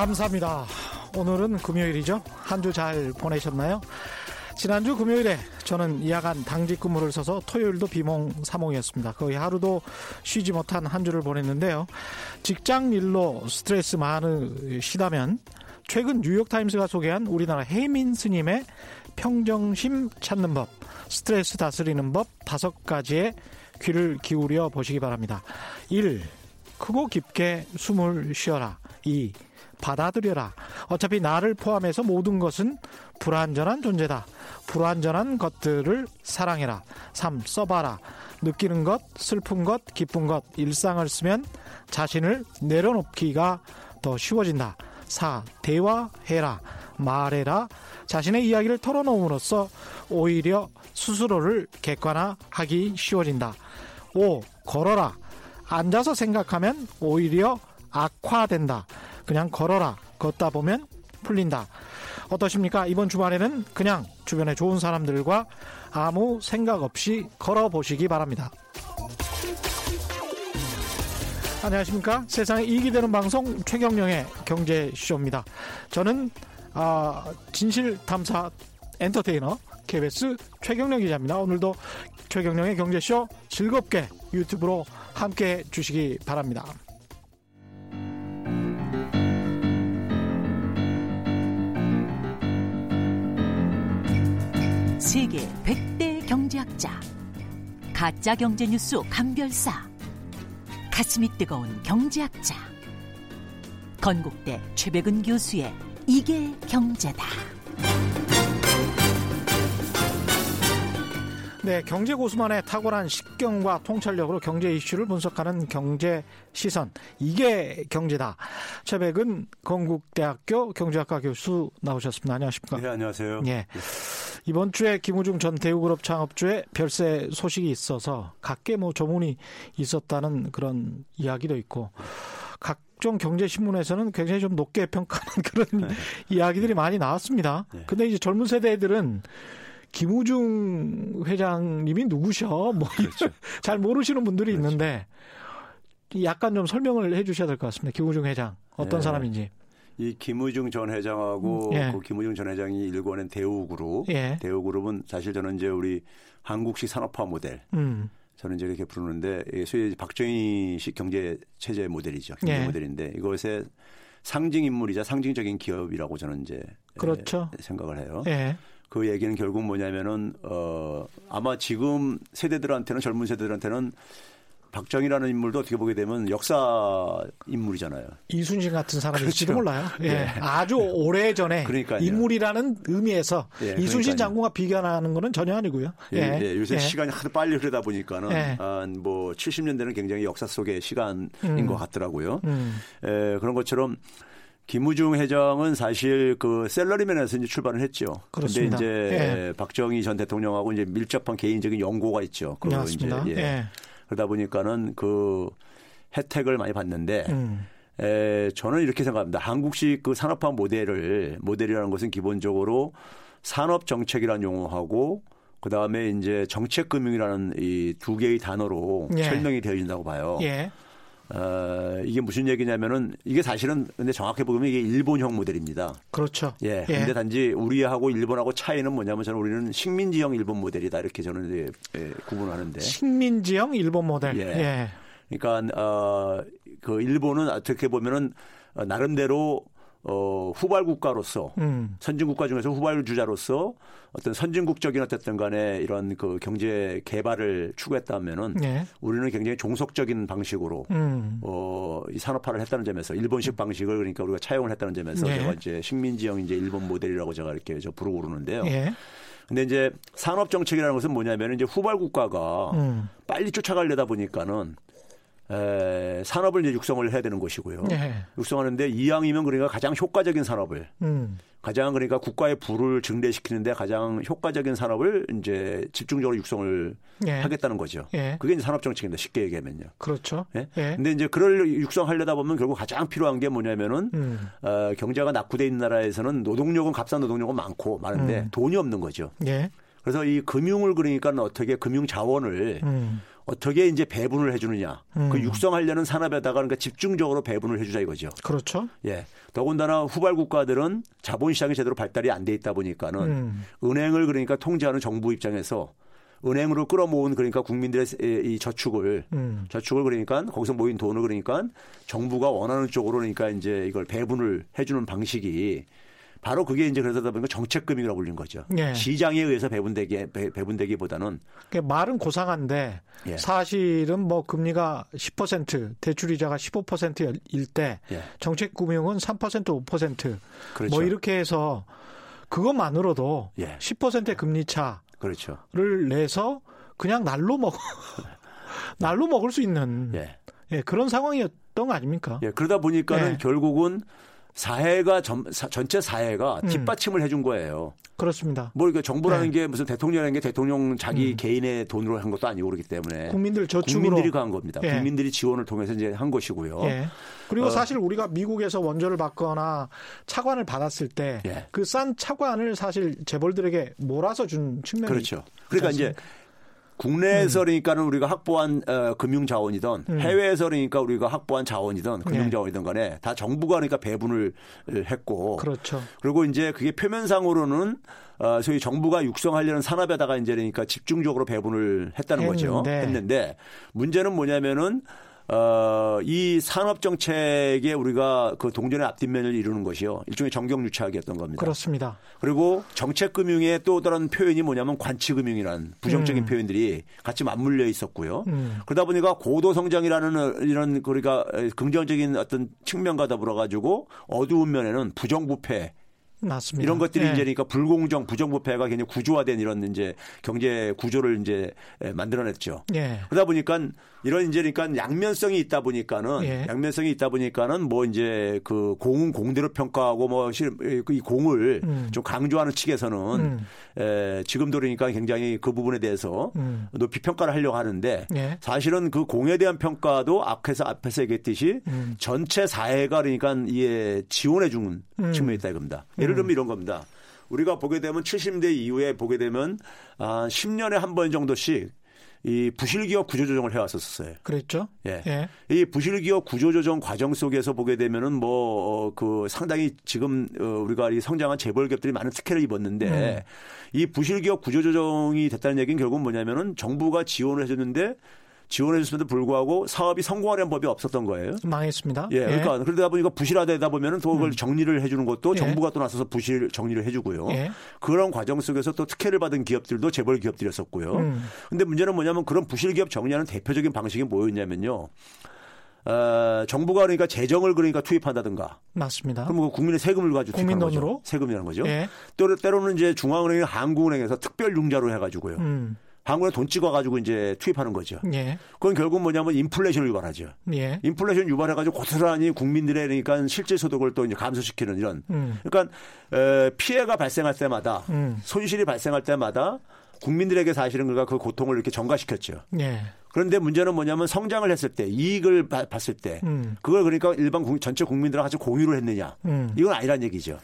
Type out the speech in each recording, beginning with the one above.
감사합니다. 오늘은 금요일이죠. 한 주 잘 보내셨나요? 지난주 금요일에 저는 야간 당직 근무를 서서 토요일도 비몽사몽이었습니다. 거의 하루도 쉬지 못한 한 주를 보냈는데요. 직장 일로 스트레스 많으시다면 최근 뉴욕타임스가 소개한 우리나라 해민 스님의 평정심 찾는 법, 스트레스 다스리는 법 다섯 가지에 귀를 기울여 보시기 바랍니다. 1. 크고 깊게 숨을 쉬어라. 2. 받아들여라. 어차피 나를 포함해서 모든 것은 불완전한 존재다. 불완전한 것들을 사랑해라. 3. 써봐라. 느끼는 것, 슬픈 것, 기쁜 것, 일상을 쓰면 자신을 내려놓기가 더 쉬워진다. 4. 대화해라. 말해라. 자신의 이야기를 털어놓음으로써 오히려 스스로를 객관화하기 쉬워진다. 5. 걸어라. 앉아서 생각하면 오히려 악화된다. 그냥 걸어라. 걷다 보면 풀린다. 어떠십니까? 이번 주말에는 그냥 주변에 좋은 사람들과 아무 생각 없이 걸어보시기 바랍니다. 안녕하십니까? 세상에 이익이 되는 방송 최경령의 경제쇼입니다. 저는 아, 진실탐사 엔터테이너 KBS 최경령 기자입니다. 오늘도 최경령의 경제쇼 즐겁게 유튜브로 함께 주시기 바랍니다. 세계 100대 경제학자 가짜 경제 뉴스 감별사 가슴이 뜨거운 경제학자 건국대 최백은 교수의 이게 경제다. 네, 경제 고수만의 탁월한 식경과 통찰력으로 경제 이슈를 분석하는 경제 시선. 이게 경제다. 최백은 건국대학교 경제학과 교수 나오셨습니다. 안녕하십니까? 네, 안녕하세요. 예. 이번 주에 김우중 전 대우그룹 창업주의 별세 소식이 있어서 각계 뭐 조문이 있었다는 그런 이야기도 있고 각종 경제 신문에서는 굉장히 좀 높게 평가하는 그런 네. 이야기들이 많이 나왔습니다. 네. 근데 이제 젊은 세대들은 김우중 회장님이 누구셔? 뭐, 그렇죠. 잘 모르시는 분들이 그렇죠. 있는데, 약간 좀 설명을 해 주셔야 될 것 같습니다. 김우중 회장. 어떤 네. 사람인지. 이 김우중 전 회장하고 음, 예. 그 김우중 전 회장이 일궈낸 대우그룹. 예. 대우그룹은 사실 저는 이제 우리 한국식 산업화 모델. 음. 저는 이제 이렇게 부르는데 소위 박정희식 경제 체제 모델이죠. 경제 예. 모델인데 이것의 상징 인물이자 상징적인 기업이라고 저는 이제 그렇죠. 생각을 해요. 예. 그 얘기는 결국 뭐냐면은 어 아마 지금 세대들한테는 젊은 세대들한테는 박정희라는 인물도 어떻게 보게 되면 역사 인물이잖아요. 이순신 같은 사람일지도 그렇죠. 몰라요. 예. 네. 아주 오래 전에 인물이라는 의미에서 예, 이순신 장군과 비교하는 거는 전혀 아니고요. 예. 예. 예. 요새 예. 시간이 하도 빨리 흐르다 보니까는 예. 한뭐 70년대는 굉장히 역사 속의 시간인 음. 것 같더라고요. 음. 에, 그런 것처럼 김우중 회장은 사실 그 셀러리맨에서 이제 출발을 했죠. 그런데 이제 예. 박정희 전 대통령하고 이제 밀접한 개인적인 연고가 있죠. 그. 이제 예. 예. 그러다 보니까는 그 혜택을 많이 받는데 음. 에, 저는 이렇게 생각합니다. 한국식 그 산업화 모델을 모델이라는 것은 기본적으로 산업 정책이라는 용어하고 그 다음에 이제 정책 금융이라는 이 두 개의 단어로 예. 설명이 되어진다고 봐요. 예. 어, 이게 무슨 얘기냐면은 이게 사실은 근데 정확히 보면 이게 일본형 모델입니다. 그렇죠. 예. 예. 근데 단지 우리하고 일본하고 차이는 뭐냐면 저는 우리는 식민지형 일본 모델이다 이렇게 저는 이제 예, 구분하는데. 식민지형 일본 모델. 예. 예. 그러니까 어 그 일본은 어떻게 보면은 나름대로 어, 후발 국가로서 음. 선진 국가 중에서 후발 주자로서 어떤 선진국적인 어쨌든 간에 이런 그 경제 개발을 추구했다면은 네. 우리는 굉장히 종속적인 방식으로 음. 어, 이 산업화를 했다는 점에서 일본식 방식을 그러니까 우리가 차용을 했다는 점에서 네. 제가 이제 식민지형 이제 일본 모델이라고 제가 이렇게 저 부르고 그러는데요. 네. 근데 이제 산업 정책이라는 것은 뭐냐면 이제 후발 국가가 음. 빨리 쫓아가려다 보니까는 에, 산업을 이제 육성을 해야 되는 것이고요. 네. 육성하는데 이왕이면 그러니까 가장 효과적인 산업을 음. 가장 그러니까 국가의 부를 증대시키는데 가장 효과적인 산업을 이제 집중적으로 육성을 예. 하겠다는 거죠. 예. 그게 이제 산업 정책입니다. 쉽게 얘기하면요. 그렇죠. 예. 예. 근데 이제 그걸 육성하려다 보면 결국 가장 필요한 게 뭐냐면은 음. 어, 경제가 낙후돼 있는 나라에서는 노동력은 값싼 노동력은 많고 많은데 음. 돈이 없는 거죠. 예. 그래서 이 금융을 그러니까 어떻게 금융 자원을 음. 어떻게 이제 배분을 해주느냐. 그 음. 그 육성하려는 산업에다가 그러니까 집중적으로 배분을 해주자 이거죠. 그렇죠. 예. 더군다나 후발 국가들은 자본시장이 제대로 발달이 안 돼 있다 보니까는 음. 은행을 그러니까 통제하는 정부 입장에서 은행으로 끌어모은 그러니까 국민들의 이 저축을 음. 저축을 그러니까 거기서 모인 돈을 그러니까 정부가 원하는 쪽으로 그러니까 이제 이걸 배분을 해주는 방식이 바로 그게 이제 그러다 보니까 정책금융이라고 불리는 거죠. 예. 시장에 의해서 배분되기 배분되기보다는 말은 고상한데 예. 사실은 뭐 금리가 10% 대출 이자가 15%일 때 예. 정책 금융은 3% 5%뭐 그렇죠. 이렇게 해서 그것만으로도 예. 10%의 금리 차를 그렇죠. 내서 그냥 날로 먹 날로 먹을 수 있는 예. 예, 그런 상황이었던 거 아닙니까? 예, 그러다 보니까는 예. 결국은 사회가 전, 전체 사회가 음. 뒷받침을 음. 해준 거예요. 그렇습니다. 뭐 이게 정부라는 네. 게 무슨 대통령이라는 게 대통령 자기 음. 개인의 돈으로 한 것도 아니고 그렇기 때문에 국민들 저축으로 국민들이 간 겁니다. 예. 국민들이 지원을 통해서 이제 한 것이고요. 예. 그리고 어. 사실 우리가 미국에서 원조를 받거나 차관을 받았을 때 그싼 예. 차관을 사실 재벌들에게 몰아서 준 측면이 그렇죠. 그러니까 이제 국내에서 음. 그러니까는 우리가 확보한 어, 금융 자원이든 음. 해외에서 그러니까 우리가 확보한 자원이든 금융 네. 자원이든 간에 다 정부가 그러니까 배분을 했고 그렇죠. 그리고 이제 그게 표면상으로는 어, 소위 정부가 육성하려는 산업에다가 이제 그러니까 집중적으로 배분을 했다는 했는데. 거죠. 했는데 문제는 뭐냐면은 어, 이 산업 정책에 우리가 그 동전의 앞뒷면을 이루는 것이요. 일종의 정경유착이었던 겁니다. 그렇습니다. 그리고 정책 금융의 또 다른 표현이 뭐냐면 관치 금융이라는 부정적인 음. 표현들이 같이 맞물려 있었고요. 음. 그러다 보니까 고도 성장이라는 이런 우리가 긍정적인 어떤 측면과 더불어 가지고 어두운 면에는 부정부패 맞습니다. 이런 것들이 네. 이제 그러니까 불공정, 부정부패가 굉장히 구조화된 이런 이제 경제 구조를 이제 만들어냈죠. 네. 그러다 보니까 이런 이제 그러니까 양면성이 있다 보니까는 네. 양면성이 있다 보니까는 뭐 이제 그 공은 공대로 평가하고 뭐 이 공을 음. 좀 강조하는 측에서는 음. 에, 지금도 그러니까 굉장히 그 부분에 대해서 음. 높이 평가를 하려고 하는데 예. 사실은 그 공에 대한 평가도 앞에서 앞에서 얘기했듯이 음. 전체 사회가 그러니까 이에 지원해 주는 음. 측면이 있다 이겁니다. 예를 들면 이런 겁니다. 우리가 보게 되면 70대 이후에 보게 되면 아 10년에 한 번 정도씩 이 부실기업 구조조정을 해왔었어요. 그랬죠. 예. 예. 이 부실기업 구조조정 과정 속에서 보게 되면은 뭐그 어, 상당히 지금 어, 우리가 이 성장한 재벌기업들이 많은 특혜를 입었는데 음. 이 부실기업 구조조정이 됐다는 얘기는 결국은 뭐냐면은 정부가 지원을 해줬는데 지원해 줬음에도 불구하고 사업이 성공하려는 법이 없었던 거예요. 망했습니다. 예. 그러니까 예. 그러다 보니까 부실화되다 보면은 또 그걸 음. 정리를 해 주는 것도 예. 정부가 또 나서서 부실 정리를 해 주고요. 예. 그런 과정 속에서 또 특혜를 받은 기업들도 재벌 기업들이었었고요. 음. 근데 문제는 뭐냐면 그런 부실 기업 정리하는 대표적인 방식이 뭐였냐면요. 어, 정부가 그러니까 재정을 그러니까 투입한다든가. 맞습니다. 그럼 그 국민의 세금을 가지고 국민 돈으로 거죠. 세금이라는 거죠. 예. 때로는 이제 중앙은행, 한국은행에서 특별 융자로 해가지고요. 음. 한국에 돈 찍어가지고 이제 투입하는 거죠. 예. 그건 결국 뭐냐면 인플레이션을 유발하죠. 예. 인플레이션 유발해가지고 고스란히 국민들의 그러니까 실제 소득을 또 이제 감소시키는 이런. 음. 그러니까 에, 피해가 발생할 때마다 음. 손실이 발생할 때마다 국민들에게 사실은 그가 그 고통을 이렇게 전가시켰죠. 예. 그런데 문제는 뭐냐면 성장을 했을 때 이익을 봤을 때 음. 그걸 그러니까 일반 국민, 전체 국민들과 같이 공유를 했느냐 음. 이건 아니란 얘기죠.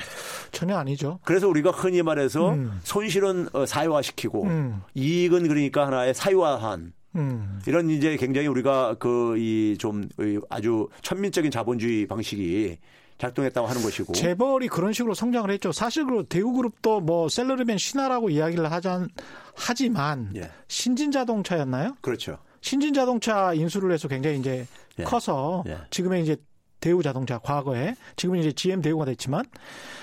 전혀 아니죠. 그래서 우리가 흔히 말해서 음. 손실은 어, 사회화시키고 음. 이익은 그러니까 하나의 사유화한 음. 이런 이제 굉장히 우리가 그 이 좀 아주 천민적인 자본주의 방식이 작동했다고 하는 것이고 재벌이 그런 식으로 성장을 했죠. 사실 그 대우그룹도 뭐 셀러리맨 신화라고 이야기를 하자 하지만 예. 신진자동차였나요? 그렇죠. 신진 자동차 인수를 해서 굉장히 이제 예. 커서 예. 지금의 이제 대우 자동차 과거에 지금은 이제 GM 대우가 됐지만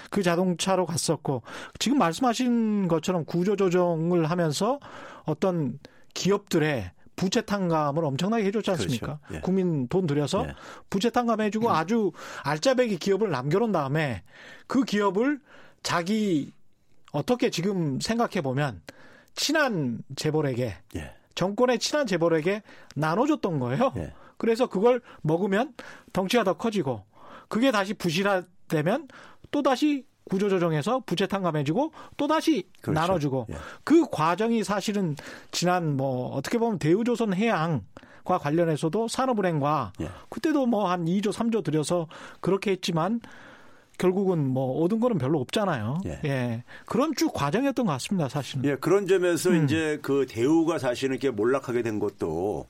그 자동차로 갔었고 지금 말씀하신 것처럼 구조 조정을 하면서 어떤 기업들의 부채 탕감을 엄청나게 해줬지 않습니까? 그렇죠. 예. 국민 돈 들여서 예. 부채 탕감해주고 음. 아주 알짜배기 기업을 남겨놓은 다음에 그 기업을 자기 어떻게 지금 생각해 보면 친한 재벌에게 예. 정권의 친한 재벌에게 나눠줬던 거예요. 예. 그래서 그걸 먹으면 덩치가 더 커지고 그게 다시 부실화되면 또 다시 구조조정해서 부채 탕감해주고 또 다시 그렇죠. 나눠주고 예. 그 과정이 사실은 지난 뭐 어떻게 보면 대우조선 해양 과 관련해서도 산업은행과 예. 그때도 뭐 한 2조 3조 들여서 그렇게 했지만 결국은 뭐 얻은 거는 별로 없잖아요. 예. 예. 그런 쭉 과정이었던 것 같습니다, 사실은. 예, 그런 점에서 음. 이제 그 대우가 사실은 이렇게 몰락하게 된 것도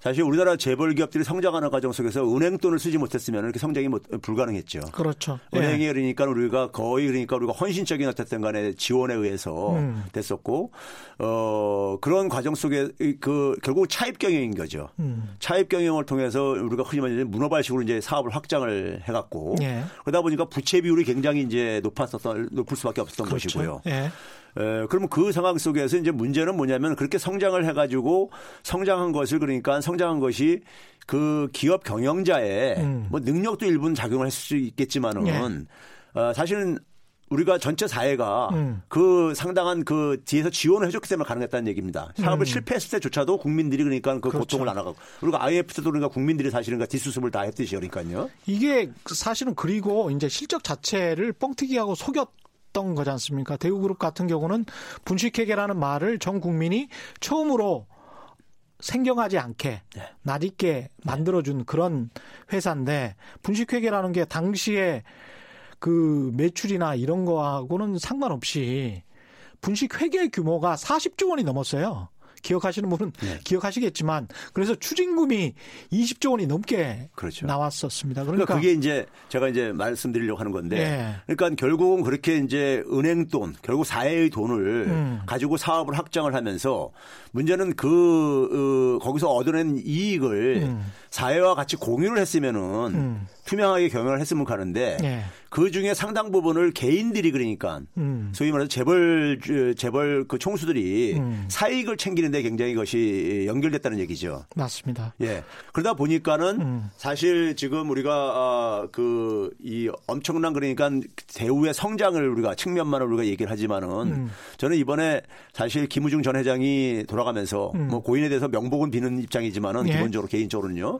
사실 우리나라 재벌 기업들이 성장하는 과정 속에서 은행 돈을 쓰지 못했으면 이렇게 성장이 못, 불가능했죠. 그렇죠. 은행이 예. 그러니까 우리가 거의 그러니까 우리가 헌신적인 어쨌든 간에 지원에 의해서 음. 됐었고 어 그런 과정 속에 그 결국 차입 경영인 거죠. 음. 차입 경영을 통해서 우리가 흔히 말하는 문어발식으로 이제 사업을 확장을 해갔고 예. 그러다 보니까 부채 비율이 굉장히 이제 높았었던 높을 수밖에 없었던 그렇죠. 것이고요. 예. 에, 그러면 그 상황 속에서 이제 문제는 뭐냐면 그렇게 성장을 해가지고 성장한 것을 그러니까 성장한 것이 그 기업 경영자의 음. 뭐 능력도 일부는 작용을 했을 수 있겠지만은 예. 어, 사실은 우리가 전체 사회가 음. 그 상당한 그 뒤에서 지원을 해줬기 때문에 가능했다는 얘기입니다. 사업을 음. 실패했을 때조차도 국민들이 그러니까 그 그렇죠. 고통을 나눠가고 그리고 IMF 때도 그러니까 국민들이 사실은 그 뒷수습을 다 했듯이 그러니까요. 이게 사실은 그리고 이제 실적 자체를 뻥튀기하고 속였 했던 거지 않습니까? 대우그룹 같은 경우는 분식회계라는 말을 전 국민이 처음으로 생경하지 않게 네. 낯익게 만들어준 그런 회사인데 분식회계라는 게 당시에 그 매출이나 이런 거하고는 상관없이 분식회계 규모가 40조 원이 넘었어요. 기억하시는 분은 네. 기억하시겠지만 그래서 추징금이 20조 원이 넘게 그렇죠. 나왔었습니다. 그러니까, 그러니까, 그게 이제 제가 이제 말씀드리려고 하는 건데 네. 그러니까 결국은 그렇게 이제 은행 돈 결국 사회의 돈을 음. 가지고 사업을 확장을 하면서 문제는 그 어, 거기서 얻어낸 이익을 음. 사회와 같이 공유를 했으면은 음. 투명하게 경영을 했으면 가는데 네. 그 중에 상당 부분을 개인들이 그러니까 음. 소위 말해서 재벌 재벌 그 총수들이 음. 사익을 챙기는데 굉장히 이것이 연결됐다는 얘기죠. 맞습니다. 예. 그러다 보니까는 음. 사실 지금 우리가 아, 그이 엄청난 그러니까 대우의 성장을 우리가 측면만을 우리가 얘기를 하지만은 음. 저는 이번에 사실 김우중 전 회장이 돌아가면서 음. 뭐 고인에 대해서 명복은 비는 입장이지만은 예. 기본적으로 개인적으로는요.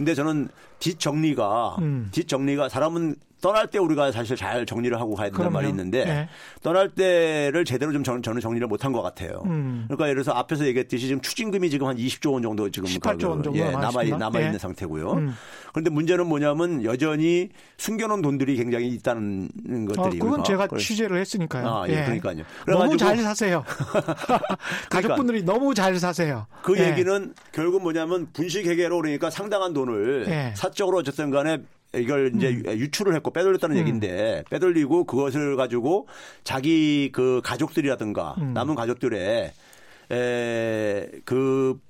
근데 저는 뒷정리가 음. 뒷정리가 사람은 떠날 때 우리가 사실 잘 정리를 하고 가야 된다는 말이 있는데 네. 떠날 때를 제대로 좀 저는, 저는 정리를 못한 것 같아요. 음. 그러니까 예를 들어서 앞에서 얘기했듯이 지금 추징금이 지금 한 20조 원 정도 지금 18조 원 정도 예, 남아 남아 있는 네. 상태고요. 음. 그런데 문제는 뭐냐면 여전히 숨겨놓은 돈들이 굉장히 있다는 것들이. 어, 그건 제가 그래. 취재를 했으니까요. 아, 예, 예. 그러니까요. 너무 잘 사세요. 가족분들이 그러니까 너무 잘 사세요. 그 예. 얘기는 결국 뭐냐면 분식회계로 그러니까 상당한 돈을 예. 사적으로 어쨌든 간에 이걸 이제 음. 유출을 했고 빼돌렸다는 음. 얘기인데 빼돌리고 그것을 가지고 자기 그 가족들이라든가 음. 남은 가족들의 에그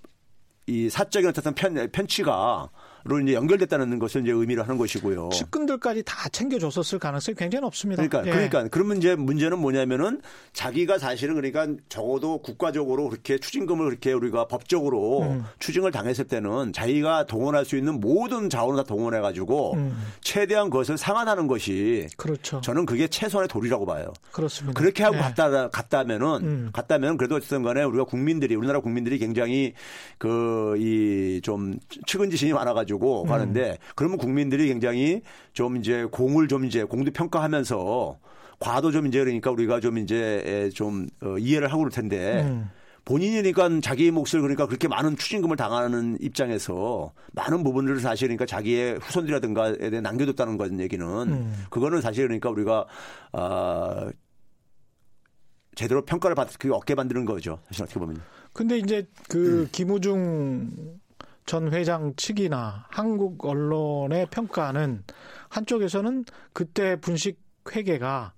이 사적인 어떤 편, 편취가 로 이제 연결됐다는 것을 이제 의미를 하는 것이고요. 측근들까지 다 챙겨줬었을 가능성이 굉장히 없습니다. 그러니까 예. 그러니까 그러면 이제 문제는 뭐냐면은 자기가 사실은 그러니까 적어도 국가적으로 그렇게 추징금을 그렇게 우리가 법적으로 음. 추징을 당했을 때는 자기가 동원할 수 있는 모든 자원을 다 동원해 가지고 음. 최대한 그것을 상환하는 것이 그렇죠. 저는 그게 최선의 도리라고 봐요. 그렇습니다. 그렇게 하고 예. 갔다 갔다면은 음. 갔다면 그래도 어쨌든 간에 우리가 국민들이 우리나라 국민들이 굉장히 그 이 좀 측은지심이 많아 가지고 가지고 음. 가는데 그러면 국민들이 굉장히 좀 이제 공을 좀 이제 공도 평가하면서 과도 좀 이제 그러니까 우리가 좀 이제 좀 어, 이해를 하고 그럴 텐데 음. 본인이니까 자기 몫을 그러니까 그렇게 많은 추징금을 당하는 입장에서 많은 부분들을 사실 그러니까 자기의 후손들이라든가에 대해 남겨뒀다는 건 얘기는 음. 그거는 사실 그러니까 우리가 아 제대로 평가를 받, 그게 얻게 만드는 거죠. 사실 어떻게 보면. 근데 이제 그 음. 김우중 전 회장 측이나 한국 언론의 평가는 한쪽에서는 그때 분식 회계가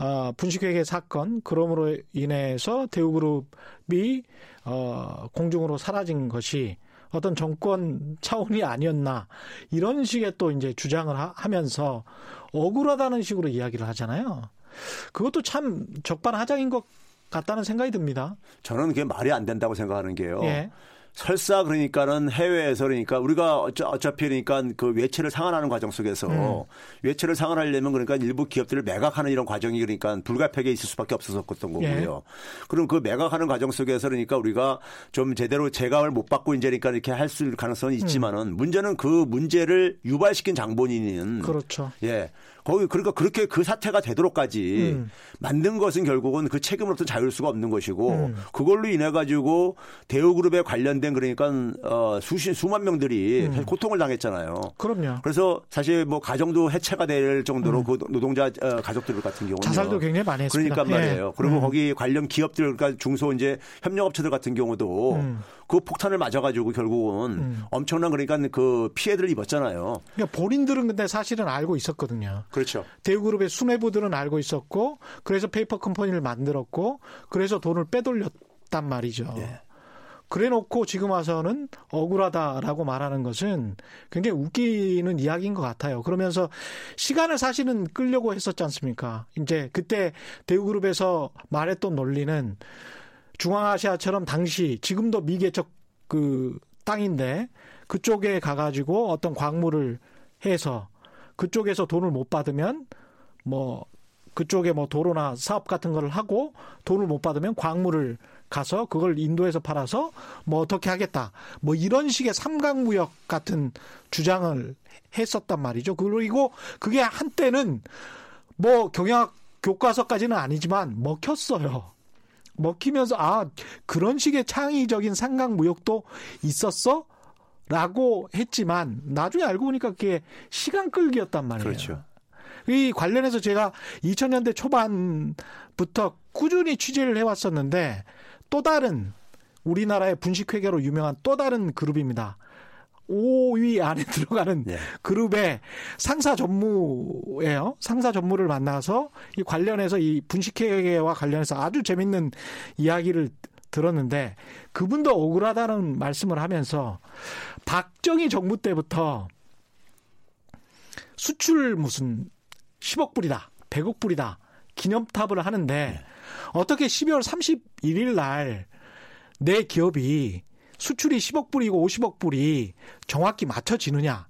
어, 분식회계 사건 그럼으로 인해서 대우그룹이 어, 공중으로 사라진 것이 어떤 정권 차원이 아니었나 이런 식의 또 이제 주장을 하, 면서 억울하다는 식으로 이야기를 하잖아요. 그것도 참 적반하장인 것 같다는 생각이 듭니다. 저는 그게 말이 안 된다고 생각하는 게요. 예. 설사 그러니까는 해외에서 그러니까 우리가 어차피 그러니까 그 외채를 상환하는 과정 속에서 음. 외채를 상환하려면 그러니까 일부 기업들을 매각하는 이런 과정이 그러니까 불가피하게 있을 수밖에 없었던 거고요. 예. 그럼 그 매각하는 과정 속에서 그러니까 우리가 좀 제대로 재감을 못 받고 이제 그러니까 이렇게 할수 가능성은 있지만은 음. 문제는 그 문제를 유발시킨 장본인은 그렇죠. 예. 거기 그러니까 그렇게 그 사태가 되도록까지 음. 만든 것은 결국은 그 책임으로부터 자유로울 수가 없는 것이고 음. 그걸로 인해 가지고 대우그룹에 관련된 그러니까 어, 수십 수만 명들이 음. 고통을 당했잖아요. 그럼요. 그래서 사실 뭐 가정도 해체가 될 정도로 음. 그 노동자 어, 가족들 같은 경우는 자살도 굉장히 많이 했습니다. 그러니까 말이에요. 예. 그리고 음. 거기 관련 기업들 그러니까 중소 이제 협력업체들 같은 경우도 음. 그 폭탄을 맞아가지고 결국은 음. 엄청난 그러니까 그 피해들을 입었잖아요. 그러니까 본인들은 근데 사실은 알고 있었거든요. 그렇죠. 대우그룹의 수뇌부들은 알고 있었고 그래서 페이퍼 컴퍼니를 만들었고 그래서 돈을 빼돌렸단 말이죠. 예. 그래 놓고 지금 와서는 억울하다라고 말하는 것은 굉장히 웃기는 이야기인 것 같아요. 그러면서 시간을 사실은 끌려고 했었지 않습니까? 이제 그때 대우그룹에서 말했던 논리는 중앙아시아처럼 당시 지금도 미개척 그 땅인데 그쪽에 가가지고 어떤 광물을 해서 그쪽에서 돈을 못 받으면 뭐 그쪽에 뭐 도로나 사업 같은 걸 하고 돈을 못 받으면 광물을 가서 그걸 인도에서 팔아서 뭐 어떻게 하겠다. 뭐 이런 식의 삼각무역 같은 주장을 했었단 말이죠. 그리고 그게 한때는 뭐 경영학 교과서까지는 아니지만 먹혔어요. 먹히면서 아 그런 식의 창의적인 삼각무역도 있었어? 라고 했지만 나중에 알고 보니까 그게 시간 끌기였단 말이에요. 그렇죠. 이 관련해서 제가 2000년대 초반부터 꾸준히 취재를 해왔었는데 또 다른 우리나라의 분식회계로 유명한 또 다른 그룹입니다. 5위 안에 들어가는 네. 그룹의 상사 전무예요. 상사 전무를 만나서 이 관련해서 이 분식회계와 관련해서 아주 재밌는 이야기를 들었는데 그분도 억울하다는 말씀을 하면서 박정희 정부 때부터 수출 무슨 10억 불이다, 100억 불이다 기념탑을 하는데 네. 어떻게 12월 31일 날 내 기업이 수출이 10억 불이고 50억 불이 정확히 맞춰지느냐.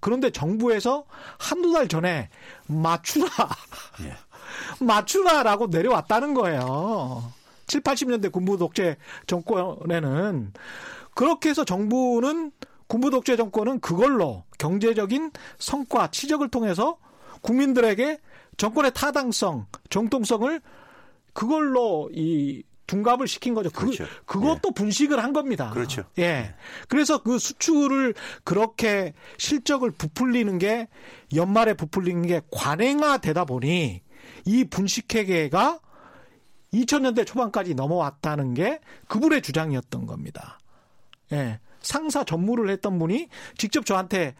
그런데 정부에서 한두 달 전에 맞추라. 예. 맞추라라고 내려왔다는 거예요. 7, 80년대 군부 독재 정권에는 그렇게 해서 정부는 군부 독재 정권은 그걸로 경제적인 성과, 치적을 통해서 국민들에게 정권의 타당성, 정통성을 그걸로 이 둔갑을 시킨 거죠. 그, 그렇죠. 그, 그것도 예. 분식을 한 겁니다. 그렇죠. 예. 그래서 그 수출을 그렇게 실적을 부풀리는 게 연말에 부풀리는 게 관행화 되다 보니 이 분식회계가 2000년대 초반까지 넘어왔다는 게 그분의 주장이었던 겁니다. 예. 상사 전무를 했던 분이 직접 저한테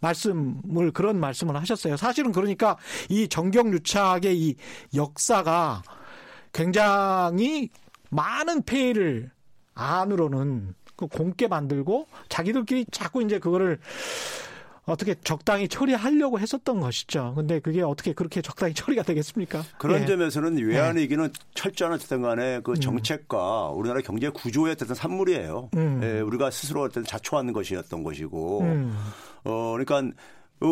말씀을 그런 말씀을 하셨어요. 사실은 그러니까 이 정경유착의 이 역사가 굉장히 많은 폐해를 안으로는 그 공개 만들고 자기들끼리 자꾸 이제 그거를 어떻게 적당히 처리하려고 했었던 것이죠. 근데 그게 어떻게 그렇게 적당히 처리가 되겠습니까? 그런 예. 점에서는 외환 위기는 예. 철저한 어쨌든 간에 그 음. 정책과 음. 우리나라 경제 구조의 어떤 산물이에요. 음. 예, 우리가 스스로 어떤 자초하는 것이었던 것이고. 음. 어, 그러니까 어,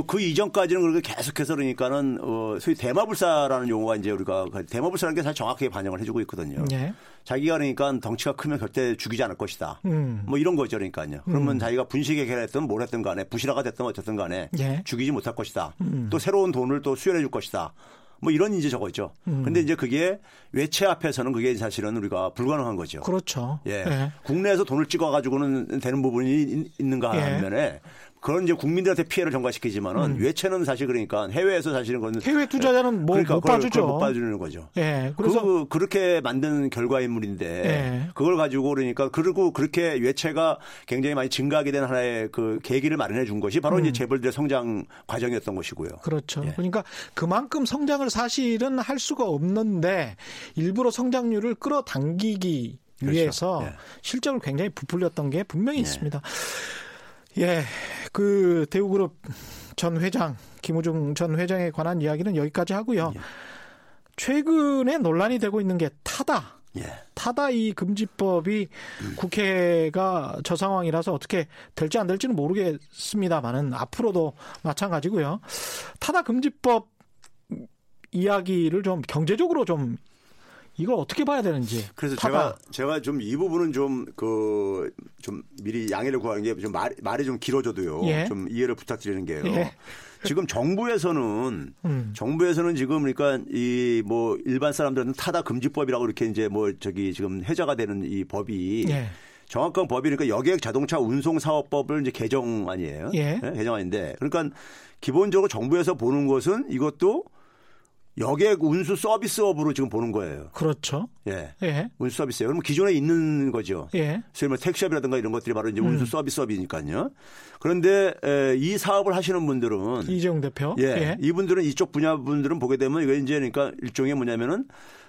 그 이전까지는 그렇게 계속해서 그러니까는 어 소위 대마불사라는 용어가 이제 우리가 그 대마불사라는 게 사실 정확하게 반영을 해주고 있거든요. 네. 자기가 그러니까 덩치가 크면 절대 죽이지 않을 것이다. 음. 뭐 이런 거죠, 그러니까요. 그러면 음. 자기가 분식에 계했든 뭘 했든 간에 부실화가 됐든 어쨌든 간에 네. 죽이지 못할 것이다. 음. 또 새로운 돈을 또 수혈해 줄 것이다. 뭐 이런 이제 저거죠. 음. 근데 이제 그게 외채 앞에서는 그게 사실은 우리가 불가능한 거죠. 그렇죠. 예. 예. 국내에서 돈을 찍어 가지고는 되는 부분이 있는가 예. 하면에 그런 이제 국민들한테 피해를 전가시키지만은 음. 외채는 사실 그러니까 해외에서 사실은 그건 해외 투자자는 뭐 그러니까 못 봐주죠. 못 봐주는 거죠. 예. 그래서 그, 그렇게 만든 결과인물인데 예. 그걸 가지고 그러니까 그리고 그렇게 외채가 굉장히 많이 증가하게 된 하나의 그 계기를 마련해 준 것이 바로 음. 이제 재벌들의 성장 과정이었던 것이고요. 그렇죠. 예. 그러니까 그만큼 성장을 사실은 할 수가 없는데 일부러 성장률을 끌어당기기 그렇죠. 위해서 예. 실적을 굉장히 부풀렸던 게 분명히 예. 있습니다. 예, 그 대우그룹 전 회장 김우중 전 회장에 관한 이야기는 여기까지 하고요. 예. 최근에 논란이 되고 있는 게 타다. 예. 타다 이 금지법이 음. 국회가 저 상황이라서 어떻게 될지 안 될지는 모르겠습니다만은 앞으로도 마찬가지고요. 타다 금지법 이야기를 좀 경제적으로 좀 이걸 어떻게 봐야 되는지. 그래서 타다. 제가 제가 좀 이 부분은 좀 그좀 그 미리 양해를 구하는 게 좀 말, 말이 좀 길어져도요. 예. 좀 이해를 부탁드리는 게요. 예. 지금 정부에서는 음. 정부에서는 지금 그러니까 이 뭐 일반 사람들은 타다 금지법이라고 이렇게 이제 뭐 저기 지금 해자가 되는 이 법이 예. 정확한 법이니까 여객 자동차 운송 사업법을 이제 개정안이에요. 예. 네? 개정안인데 그러니까 기본적으로 정부에서 보는 것은 이것도 여객 운수 서비스업으로 지금 보는 거예요. 그렇죠. 예. 예. 운수 서비스예요. 그러면 기존에 있는 거죠. 예. 소위 말 택시업이라든가 이런 것들이 바로 이제 음. 운수 서비스업이니까요. 그런데 에, 이 사업을 하시는 분들은 이재용 대표. 예. 예. 이분들은 이쪽 분야 분들은 보게 되면 이거 이제 그러니까 일종의 뭐냐면은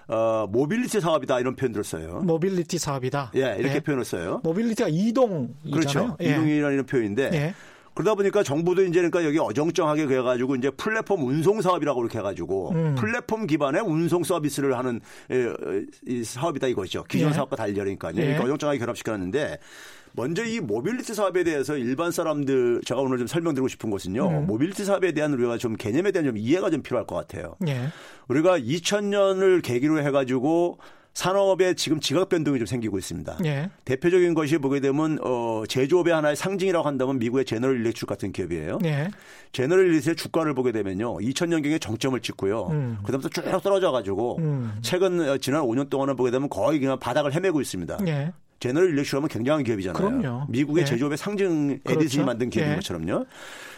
어, 모빌리티 사업이다 이런 표현들을 써요. 모빌리티 사업이다. 예, 이렇게 예. 표현을 써요. mobility가 이동 그렇죠. 예. 이동이라는 표현인데 예. 그러다 보니까 정부도 이제 그러니까 여기 어정쩡하게 그래가지고 이제 플랫폼 운송 사업이라고 이렇게 해가지고 음. 플랫폼 기반의 운송 서비스를 하는 이 사업이다 이거죠. 기존 예. 사업과 달리니까요. 예. 그러니까 어정쩡하게 결합시켰는데 먼저 이 모빌리티 사업에 대해서 일반 사람들 제가 오늘 좀 설명드리고 싶은 것은요. 음. 모빌리티 사업에 대한 우리가 좀 개념에 대한 좀 이해가 좀 필요할 것 같아요. 예. 우리가 2000년을 계기로 해가지고 산업에 지금 지각 변동이 좀 생기고 있습니다. 예. 대표적인 것이 보게 되면 어 제조업의 하나의 상징이라고 한다면 미국의 제너럴 일렉트릭 같은 기업이에요. 예. 제너럴 일렉트릭의 주가를 보게 되면요. 2000년 경에 정점을 찍고요. 음. 그다음부터 쭉 떨어져 가지고 음. 최근 어, 지난 5년 동안은 보게 되면 거의 그냥 바닥을 헤매고 있습니다. 예. 제너럴 일렉트릭 하면 굉장한 기업이잖아요. 그럼요. 미국의 예. 제조업의 상징 에디슨이 그렇죠. 만든 기업인 예. 것처럼요.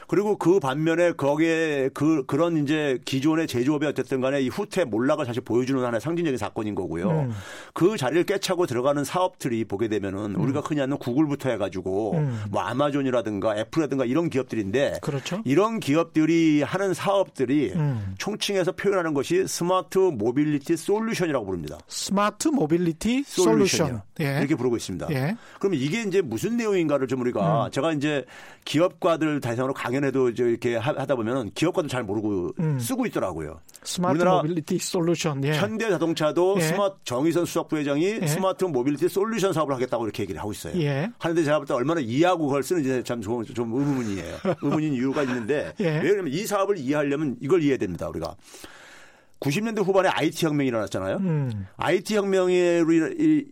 그리고 그 반면에 거기에 그 그런 이제 기존의 제조업이 어쨌든 간에 이 후퇴 몰락을 사실 보여주는 하나의 상징적인 사건인 거고요. 음. 그 자리를 꿰차고 들어가는 사업들이 보게 되면은 음. 우리가 흔히 하는 구글부터 해가지고 음. 뭐 아마존이라든가 애플이라든가 이런 기업들인데 그렇죠. 이런 기업들이 하는 사업들이 음. 총칭해서 표현하는 것이 smart mobility solution이라고 부릅니다. smart mobility solution 예. 이렇게 부르고 있습니다. 예. 그러면 이게 이제 무슨 내용인가를 좀 우리가 음. 제가 이제 기업가들 대상으로 강의 강연에도 이렇게 하다 보면 기업가도 잘 모르고 음. 쓰고 있더라고요. smart mobility solution. 예. 현대 자동차도 예. 스마트 정의선 수석 부회장이 예. smart mobility solution 사업을 하겠다고 이렇게 얘기를 하고 있어요. 예. 하는데 제가 볼 때 얼마나 이해하고 그걸 쓰는지 참 좀, 좀 의문이에요. 의문인 이유가 있는데 예. 왜냐하면 이 사업을 이해하려면 이걸 이해해야 됩니다. 우리가. 90년대 후반에 IT 혁명이 일어났잖아요. 음. IT 혁명이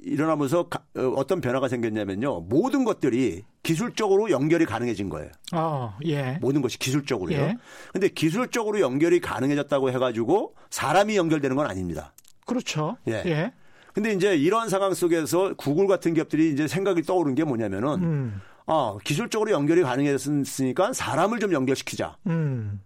일어나면서 어, 어떤 변화가 생겼냐면요. 모든 것들이 기술적으로 연결이 가능해진 거예요. 어, 예. 모든 것이 기술적으로요. 예. 근데 기술적으로 연결이 가능해졌다고 해가지고 사람이 연결되는 건 아닙니다. 그렇죠. 예. 예. 근데 이제 이런 상황 속에서 구글 같은 기업들이 이제 생각이 떠오른 게 뭐냐면은 음. 아, 기술적으로 연결이 가능했으니까 사람을 좀 연결시키자. 음.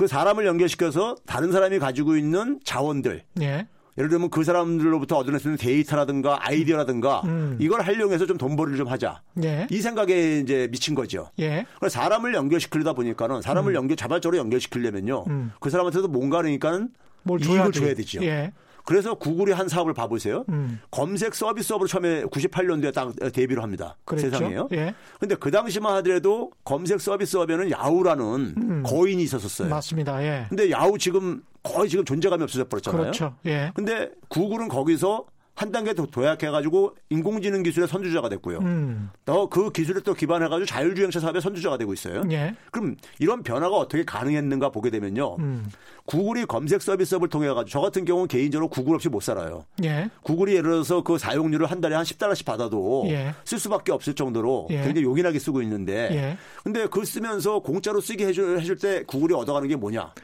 그 사람을 연결시켜서 다른 사람이 가지고 있는 자원들. 예. 예를 들면 그 사람들로부터 얻어낼 수 있는 데이터라든가 아이디어라든가 음. 이걸 활용해서 좀 돈벌이를 좀 하자. 예. 이 생각에 이제 미친 거죠. 예. 그래서 사람을 연결시키려다 보니까는 사람을 음. 연결 자발적으로 연결시키려면요. 음. 그 사람한테도 뭔가 그러니까는 뭘 이익을 줘야 되죠. 예. 그래서 구글이 한 사업을 봐보세요. 음. 검색 서비스업으로 처음에 98년도에 딱 데뷔를 합니다. 그랬죠? 세상에요. 예. 근데 그 당시만 하더라도 검색 서비스업에는 야후라는 음. 거인이 있었었어요. 맞습니다. 예. 근데 야후 지금 거의 지금 존재감이 없어져 버렸잖아요. 그렇죠. 예. 근데 구글은 거기서 한 단계 더 도약해가지고 인공지능 기술의 선두자가 됐고요. 음. 더그 기술에 또 기반해가지고 자율주행차 사업의 선두자가 되고 있어요. 예. 그럼 이런 변화가 어떻게 가능했는가 보게 되면요. 음. 구글이 검색 서비스업을 통해가지고 저 같은 경우는 개인적으로 구글 없이 못 살아요. 예. 구글이 예를 들어서 그 사용료를 한 달에 한 10달러씩 받아도 예. 쓸 수밖에 없을 정도로 예. 굉장히 요긴하게 쓰고 있는데 예. 근데 그 쓰면서 공짜로 쓰게 해줄, 해줄 때 구글이 얻어가는 게 뭐냐?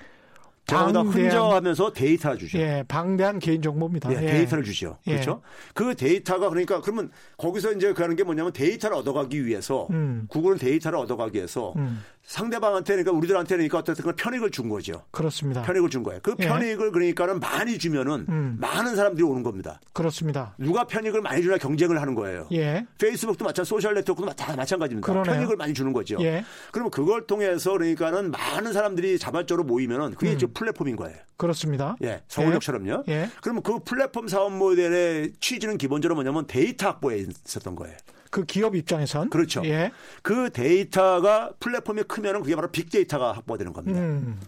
저보다 혼자하면서 데이터를 주죠. 예, 방대한 개인 정보입니다. 예, 예. 데이터를 주죠. 예. 그렇죠? 그 데이터가 그러니까 그러면 거기서 이제 그 하는 게 뭐냐면 데이터를 얻어가기 위해서 음. 구글은 데이터를 얻어가기 위해서 음. 상대방한테 그러니까 우리들한테 그러니까 어쨌든 편익을 준 거죠. 그렇습니다. 편익을 준 거예요. 그 예. 편익을 그러니까는 많이 주면은 음. 많은 사람들이 오는 겁니다. 그렇습니다. 누가 편익을 많이 주나 경쟁을 하는 거예요. 예. 페이스북도 마찬 social network도 다 마찬가지입니다. 그러네요. 편익을 많이 주는 거죠. 예. 그러면 그걸 통해서 그러니까는 많은 사람들이 자발적으로 모이면은 그게 음. 이제 플랫폼인 거예요. 그렇습니다. 예. 서울역처럼요. 예. 예. 그러면 그 플랫폼 사업 모델의 취지는 기본적으로 뭐냐면 데이터 확보에 있었던 거예요. 그 기업 입장에선 그렇죠. 예. 그 데이터가 플랫폼이 크면은 그게 바로 빅데이터가 확보되는 겁니다. 음.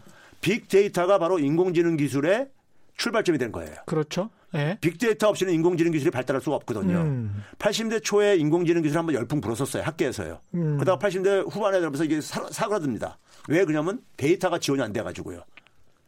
빅데이터가 바로 인공지능 기술의 출발점이 된 거예요. 그렇죠. 예. 빅데이터 없이는 인공지능 기술이 발달할 수가 없거든요. 음. 80대 초에 인공지능 기술 한번 열풍 불었었어요. 학계에서요. 음. 그러다가 80대 후반에 들어서 이게 사, 사그라듭니다. 왜 그러냐면 데이터가 지원이 안 돼 가지고요.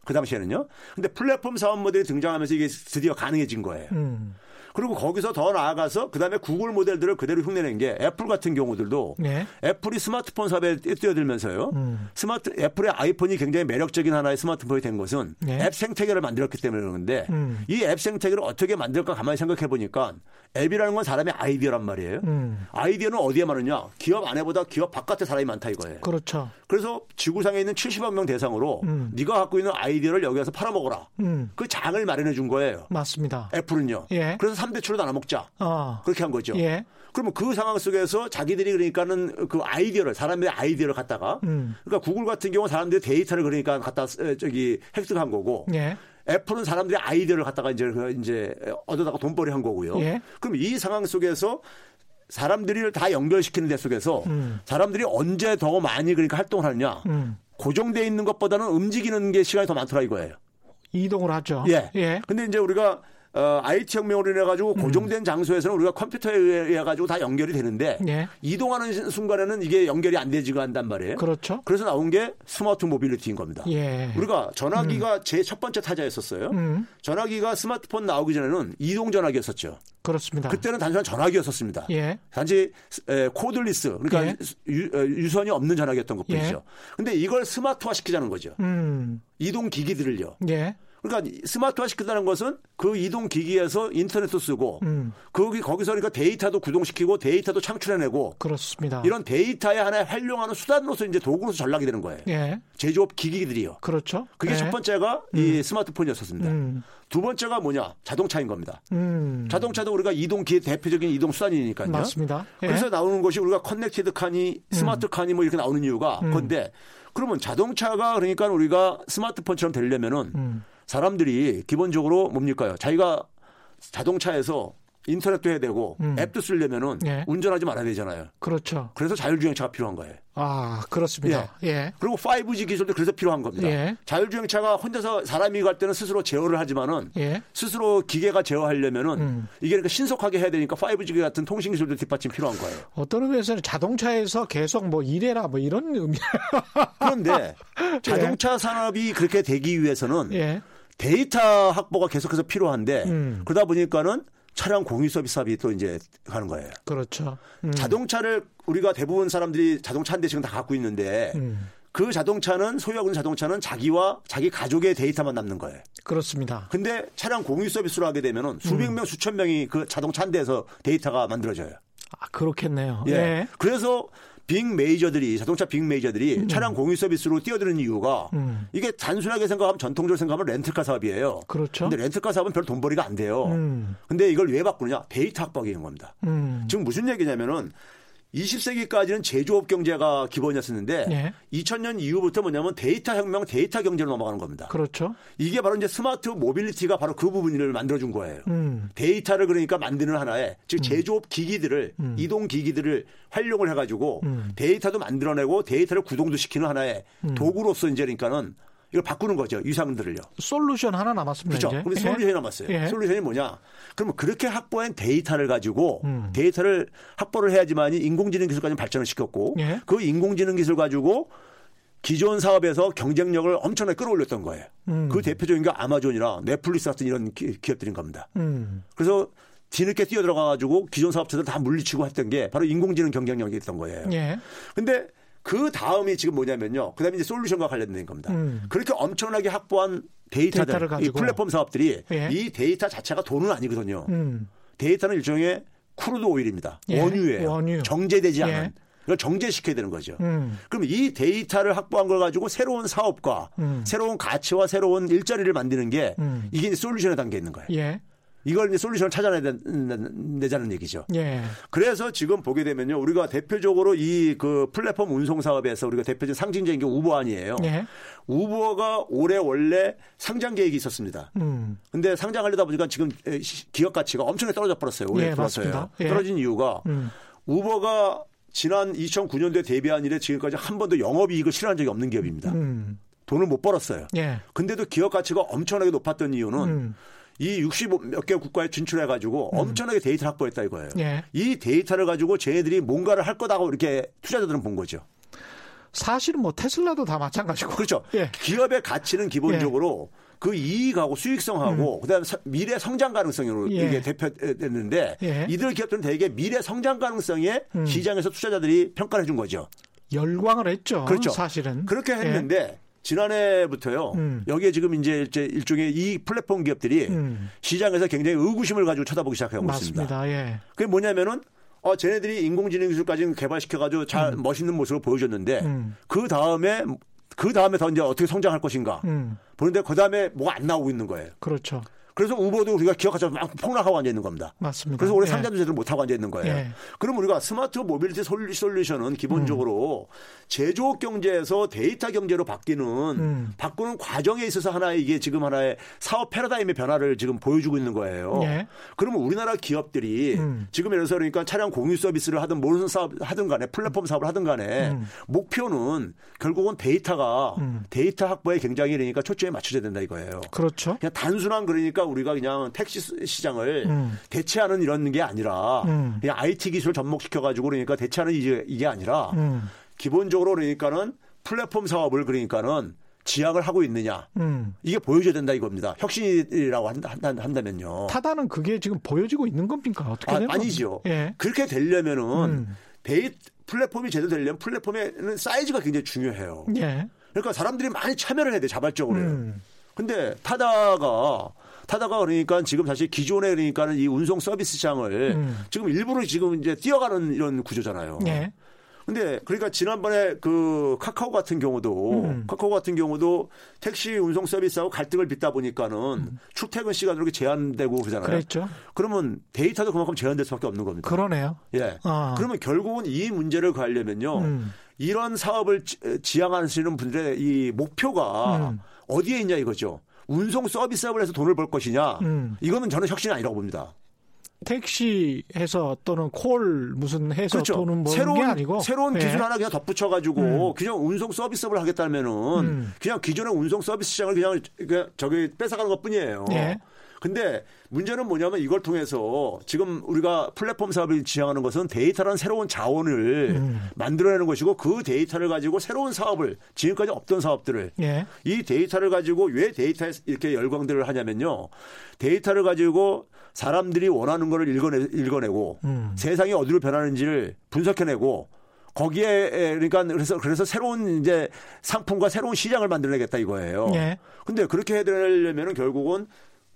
그 당시에는요. 근데 플랫폼 사업 모델이 등장하면서 이게 드디어 가능해진 거예요. 음. 그리고 거기서 더 나아가서 그다음에 구글 모델들을 그대로 흉내낸 게 애플 같은 경우들도 네. 애플이 스마트폰 사업에 뛰어들면서요. 음. 스마트 애플의 아이폰이 굉장히 매력적인 하나의 스마트폰이 된 것은 네. 앱 생태계를 만들었기 때문에 그런데 음. 이 앱 생태계를 어떻게 만들까 가만히 생각해 보니까 앱이라는 건 사람의 아이디어란 말이에요. 음. 아이디어는 어디에 많으냐? 기업 안에보다 기업 바깥에 사람이 많다 이거예요. 그렇죠. 그래서 지구상에 있는 70만 명 대상으로 음. 네가 갖고 있는 아이디어를 여기에서 팔아먹어라. 음. 그 장을 마련해 준 거예요. 맞습니다. 애플은요. 예. 그래서 3대 7로 나눠 먹자. 어. 그렇게 한 거죠. 예. 그러면 그 상황 속에서 자기들이 그러니까는 그 아이디어를 사람들의 아이디어를 갖다가 음. 그러니까 구글 같은 경우 사람들의 데이터를 그러니까 갖다 저기 획득한 거고 예. 애플은 사람들의 아이디어를 갖다가 이제 그 이제 얻어다가 돈벌이 한 거고요. 예. 그럼 이 상황 속에서 사람들을 다 연결시키는 데 속에서 음. 사람들이 언제 더 많이 그러니까 활동을 하느냐. 음. 고정돼 있는 것보다는 움직이는 게 시간이 더 많더라 이거예요. 이동을 하죠. 예. 예. 근데 이제 우리가 어, IT 혁명으로 인해 가지고 음. 고정된 장소에서는 우리가 컴퓨터에 의해 가지고 다 연결이 되는데 예. 이동하는 순간에는 이게 연결이 안 되지가 않단 말이에요. 그렇죠. 그래서 나온 게 smart mobility인 겁니다. 예. 우리가 전화기가 음. 제 첫 번째 타자였었어요. 음. 전화기가 스마트폰 나오기 전에는 이동 전화기였었죠. 그렇습니다. 그때는 단순한 전화기였었습니다. 예. 단지 에, cordless 그러니까 예. 유, 어, 유선이 없는 전화기였던 것뿐이죠. 예. 근데 이걸 smart화 시키자는 거죠. 음. 이동 기기들을요. 예. 그러니까 smart화 시킨다는 것은 그 이동 기기에서 인터넷도 쓰고 음. 거기 거기서 그러니까 데이터도 구동시키고 데이터도 창출해내고 그렇습니다. 이런 데이터의 하나의 활용하는 수단으로서 이제 도구로서 전락이 되는 거예요. 예. 제조업 기기들이요. 그렇죠. 그게 예. 첫 번째가 음. 이 스마트폰이었었습니다. 음. 두 번째가 뭐냐? 자동차인 겁니다. 음. 자동차도 우리가 이동 기의 대표적인 이동 수단이니까요. 맞습니다. 예. 그래서 나오는 것이 우리가 connected car니 smart 음. car니 뭐 이렇게 나오는 이유가 음. 그런데 그러면 자동차가 그러니까 우리가 스마트폰처럼 되려면은 음. 사람들이 기본적으로 뭡니까요? 자기가 자동차에서 인터넷도 해야 되고 음. 앱도 쓰려면은 예. 운전하지 말아야 되잖아요. 그렇죠. 그래서 자율주행차가 필요한 거예요. 아 그렇습니다. 예. 예. 그리고 5G 기술도 그래서 필요한 겁니다. 예. 자율주행차가 혼자서 사람이 갈 때는 스스로 제어를 하지만은 예. 스스로 기계가 제어하려면은 음. 이게 그러니까 신속하게 해야 되니까 5G 같은 통신 기술도 뒷받침 필요한 거예요. 어떤 의미에서는 자동차에서 계속 뭐 일해라 뭐 이런 의미. 그런데 예. 자동차 산업이 그렇게 되기 위해서는 예. 데이터 확보가 계속해서 필요한데 음. 그러다 보니까는 차량 공유 서비스 사업이 또 이제 가는 거예요. 그렇죠. 음. 자동차를 우리가 대부분 사람들이 자동차 한 대씩은 다 갖고 있는데 음. 그 자동차는 소유하고 있는 자동차는 자기와 자기 가족의 데이터만 남는 거예요. 그렇습니다. 근데 차량 공유 서비스로 하게 되면은 수백 음. 명, 수천 명이 그 자동차 한 대에서 데이터가 만들어져요. 아, 그렇겠네요. 예. 네. 그래서 빅 메이저들이 자동차 빅 메이저들이 음. 차량 공유 서비스로 뛰어드는 이유가 음. 이게 단순하게 생각하면 전통적으로 생각하면 렌트카 사업이에요. 그렇죠. 근데 렌트카 사업은 별 돈벌이가 안 돼요. 음. 근데 이걸 왜 바꾸느냐? 데이터 확보하는 겁니다. 음. 지금 무슨 얘기냐면은 20세기까지는 제조업 경제가 기본이었었는데 네. 2000년 이후부터 뭐냐면 데이터 혁명, 데이터 경제로 넘어가는 겁니다. 그렇죠. 이게 바로 이제 smart mobility가 바로 그 부분을 만들어준 거예요. 음. 데이터를 그러니까 만드는 하나의 즉 음. 제조업 기기들을 음. 이동 기기들을 활용을 해가지고 음. 데이터도 만들어내고 데이터를 구동도 시키는 하나의 음. 도구로서 이제 그러니까는 이걸 바꾸는 거죠. 유상들을요. 솔루션 하나 남았습니다. 그렇죠. 이제. 그럼 solution이 예. 남았어요. 예. solution이 뭐냐? 그러면 그렇게 확보한 데이터를 가지고 음. 데이터를 확보를 해야지만이 인공지능 기술까지 발전을 시켰고 예. 그 인공지능 기술 가지고 기존 사업에서 경쟁력을 엄청나게 끌어올렸던 거예요. 음. 그 대표적인 게 아마존이나 넷플릭스 같은 이런 기업들인 겁니다. 음. 그래서 뒤늦게 뛰어들어가 가지고 기존 사업체들 다 물리치고 했던 게 바로 인공지능 경쟁력이었던 거예요. 예. 근데 그 다음이 지금 뭐냐면요. 그 다음에 이제 솔루션과 관련된 겁니다. 음. 그렇게 엄청나게 확보한 데이터들, 이 플랫폼 사업들이 예. 이 데이터 자체가 돈은 아니거든요. 음. 데이터는 일종의 crude oil입니다. 예. 원유예요. 원유. 정제되지 않은. 예. 이걸 정제시켜야 되는 거죠. 음. 그럼 이 데이터를 확보한 걸 가지고 새로운 사업과 음. 새로운 가치와 새로운 일자리를 만드는 게 음. 이게 솔루션의 단계에 있는 거예요. 예. 이걸 이제 솔루션을 찾아내야 되자는 얘기죠. 예. 그래서 지금 보게 되면요. 우리가 대표적으로 이 그 플랫폼 운송 사업에서 우리가 대표적인 상징적인 게 우버 아니에요. 예. 우버가 올해 원래 상장 계획이 있었습니다. 음. 근데 상장하려다 보니까 지금 기업 가치가 엄청나게 떨어져 버렸어요. 올해 예, 들어서요. 예. 떨어진 이유가 음. 우버가 지난 2009년도에 데뷔한 이래 지금까지 한 번도 영업이익을 실현한 적이 없는 기업입니다. 음. 돈을 못 벌었어요. 예. 근데도 기업 가치가 엄청나게 높았던 이유는 음. 이 60몇 개 국가에 진출해 가지고 음. 엄청나게 데이터를 확보했다 이거예요. 예. 이 데이터를 가지고 쟤네들이 뭔가를 할 거다고 이렇게 투자자들은 본 거죠. 사실은 뭐 테슬라도 다 마찬가지고. 그렇죠. 예. 기업의 가치는 기본적으로 예. 그 이익하고 수익성하고 음. 그다음에 미래 성장 가능성으로 예. 이게 대표됐는데 예. 이들 기업들은 대개 미래 성장 가능성에 음. 시장에서 투자자들이 평가를 해 준 거죠. 열광을 했죠. 그렇죠. 사실은 그렇게 했는데 예. 지난해부터요. 음. 여기에 지금 이제 일종의 이 플랫폼 기업들이 음. 시장에서 굉장히 의구심을 가지고 쳐다보기 시작하고 맞습니다. 있습니다. 예. 그게 뭐냐면은 어, 쟤네들이 인공지능 기술까지 개발시켜 가지고 잘 음. 멋있는 모습을 보여줬는데 음. 그 다음에 그 다음에 더 이제 어떻게 성장할 것인가 음. 보는데 그 다음에 뭐가 안 나오고 있는 거예요. 그렇죠. 그래서 우버도 우리가 기억하자면 막 폭락하고 앉아 있는 겁니다. 맞습니다. 그래서 올해 예. 상장도 제대로 못 하고 앉아 있는 거예요. 예. 그럼 우리가 smart mobility solution은 기본적으로 음. 제조업 경제에서 데이터 경제로 바뀌는 음. 바꾸는 과정에 있어서 하나의 이게 지금 하나의 사업 패러다임의 변화를 지금 보여주고 있는 거예요. 예. 그러면 우리나라 기업들이 음. 지금 예를 들어서 그러니까 차량 공유 서비스를 하든 무슨 사업 하든 간에 플랫폼 사업을 하든 간에 음. 목표는 결국은 데이터가 음. 데이터 확보에 굉장히 그러니까 초점에 맞춰져야 된다 이거예요. 그렇죠. 그냥 단순한 그러니까 우리가 그냥 택시 시장을 음. 대체하는 이런 게 아니라 음. 그냥 IT 기술 접목시켜 가지고 그러니까 대체하는 이게, 이게 아니라 음. 기본적으로 그러니까는 플랫폼 사업을 그러니까는 지향을 하고 있느냐 음. 이게 보여줘야 된다 이겁니다. 혁신이라고 한다, 한다 면요. 타다는 그게 지금 보여지고 있는 겁니까? 어떻게 아, 아니죠. 예. 그렇게 되려면은 음. 데이 플랫폼이 제대로 되려면 플랫폼에는 사이즈가 굉장히 중요해요. 예. 그러니까 사람들이 많이 참여를 해야 돼 자발적으로. 음. 근데 타다가 타다가 그러니까 지금 사실 기존에 그러니까는 이 운송 서비스 시장을 음. 지금 일부러 지금 이제 뛰어가는 이런 구조잖아요. 예. 근데 그러니까 지난번에 그 카카오 같은 경우도 음. 카카오 같은 경우도 택시 운송 서비스하고 갈등을 빚다 보니까는 음. 출퇴근 시간으로 제한되고 그러잖아요. 그랬죠. 그러면 데이터도 그만큼 제한될 수밖에 없는 겁니다. 그러네요. 예. 아. 그러면 결국은 이 문제를 가려면요. 음. 이런 사업을 지향하시는 분들의 이 목표가 음. 어디에 있냐 이거죠. 운송 서비스업을 해서 돈을 벌 것이냐. 음. 이거는 저는 혁신이 아니라고 봅니다. 택시 해서 또는 콜 무슨 해서 그렇죠. 돈은 버는 새로운, 게 아니고 새로운 네. 기술 하나 그냥 덧붙여 가지고 음. 그냥 운송 서비스업을 하겠다면은 음. 그냥 기존의 운송 서비스 시장을 그냥, 그냥 저기 뺏어가는 것뿐이에요. 네. 근데 문제는 뭐냐면 이걸 통해서 지금 우리가 플랫폼 사업을 지향하는 것은 데이터라는 새로운 자원을 음. 만들어내는 것이고 그 데이터를 가지고 새로운 사업을 지금까지 없던 사업들을 예. 이 데이터를 가지고 왜 데이터에 이렇게 열광들을 하냐면요. 데이터를 가지고 사람들이 원하는 거를 읽어내, 읽어내고 음. 세상이 어디로 변하는지를 분석해내고 거기에 그러니까 그래서 그래서 새로운 이제 상품과 새로운 시장을 만들어내겠다 이거예요. 예. 근데 그렇게 해드리려면은 결국은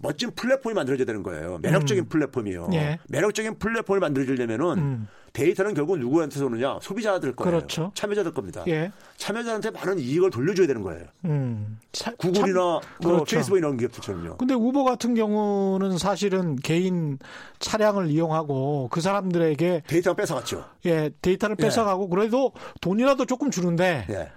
멋진 플랫폼이 만들어져야 되는 거예요. 매력적인 음. 플랫폼이요. 예. 매력적인 플랫폼을 만들어지려면은 음. 데이터는 결국 누구한테서 오느냐? 소비자들 거예요. 그렇죠. 참여자들 겁니다. 예. 참여자한테 많은 이익을 돌려줘야 되는 거예요. 음. 차, 구글이나 참, 뭐 그렇죠. 페이스북 이런 기업들처럼요. 근데 우버 같은 경우는 사실은 개인 차량을 이용하고 그 사람들에게 데이터 뺏어갔죠. 예, 데이터를 예. 뺏어가고 그래도 돈이라도 조금 주는데 예.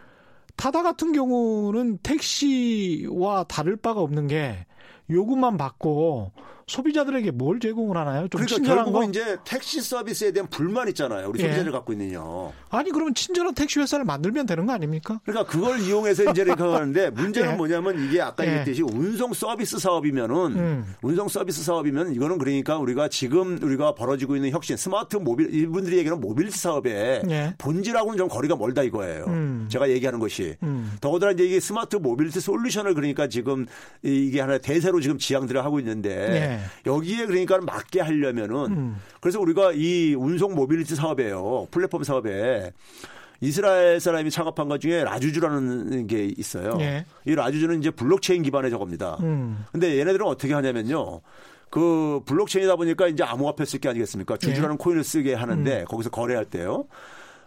타다 같은 경우는 택시와 다를 바가 없는 게 요금만 받고 소비자들에게 뭘 제공을 하나요? 좀 그러니까 결국은 거? 이제 택시 서비스에 대한 불만 있잖아요. 우리 예. 소비자들 갖고 있는요. 아니 그러면 친절한 택시 회사를 만들면 되는 거 아닙니까? 그러니까 그걸 이용해서 이제 이렇게 하는데 문제는 예. 뭐냐면 이게 아까 예. 얘기했듯이 운송 서비스 사업이면은 음. 운송 서비스 사업이면 이거는 그러니까 우리가 지금 우리가 벌어지고 있는 혁신 smart mobil 이분들이 얘기하는 모빌리티 사업의 예. 본질하고는 좀 거리가 멀다 이거예요. 음. 제가 얘기하는 것이 음. 더군다나 이제 이게 smart mobility solution을 그러니까 지금 이게 하나 대세로 지금 지향들을 하고 있는데 예. 여기에 그러니까 맞게 하려면은 음. 그래서 우리가 이 운송 모빌리티 사업에요. 플랫폼 사업에 이스라엘 사람이 창업한 것 중에 라주주라는 게 있어요. 예. 이 라주주는 이제 블록체인 기반의 저겁니다. 음. 근데 얘네들은 어떻게 하냐면요. 그 블록체인이다 보니까 이제 암호화폐 쓸 게 아니겠습니까? 주주라는 예. 코인을 쓰게 하는데 음. 거기서 거래할 때요.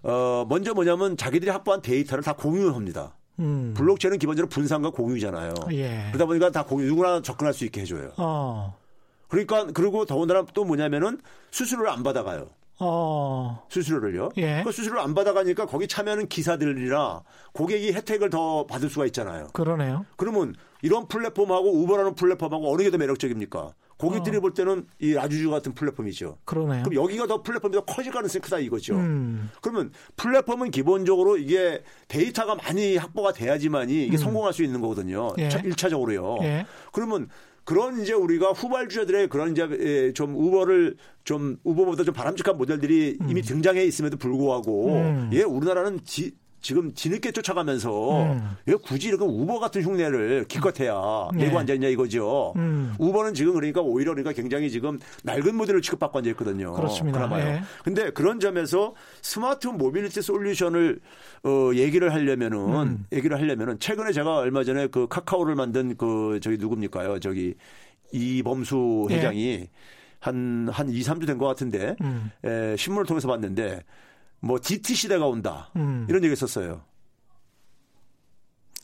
어, 먼저 뭐냐면 자기들이 확보한 데이터를 다 공유합니다. 음. 블록체인은 기본적으로 분산과 공유잖아요. 예. 그러다 보니까 다 공유, 누구나 접근할 수 있게 해줘요. 어. 그러니까 그리고 더군다나 또 뭐냐면은 수수료를 안 받아가요. 어. 수수료를요. 예. 그 수수료를 안 받아가니까 거기 참여하는 기사들이나 고객이 혜택을 더 받을 수가 있잖아요. 그러네요. 그러면 이런 플랫폼하고 우버라는 플랫폼하고 어느 게 더 매력적입니까? 고객들이 어. 볼 때는 이 라주주 같은 플랫폼이죠. 그러네요. 그럼 여기가 더 플랫폼이 더 커질 가능성이 크다 이거죠. 음. 그러면 플랫폼은 기본적으로 이게 데이터가 많이 확보가 돼야지만이 이게 음. 성공할 수 있는 거거든요. 예. 1차적으로요. 예. 그러면 그런 이제 우리가 후발주자들의 그런 이제 예, 좀 우버를 좀 우버보다 좀 바람직한 모델들이 음. 이미 등장해 있음에도 불구하고 음. 예 우리나라는 지, 지금 뒤늦게 쫓아가면서 음. 왜 굳이 이렇게 우버 같은 흉내를 기껏해야 네. 내고 앉아 있냐 이거죠. 음. 우버는 지금 그러니까 오히려 그러니까 굉장히 지금 낡은 모델을 취급받고 앉아 있거든요. 그렇습니다. 그나마요. 예. 근데 그런 점에서 smart mobility solution을 어 얘기를 하려면은 음. 얘기를 하려면은 최근에 제가 얼마 전에 그 카카오를 만든 그 저기 누굽니까요? 저기 이범수 예. 회장이 예. 한, 한 2, 3주 된 것 같은데, 음. 에, 신문을 통해서 봤는데, 뭐 DT 시대가 온다. 음. 이런 얘기 했었어요.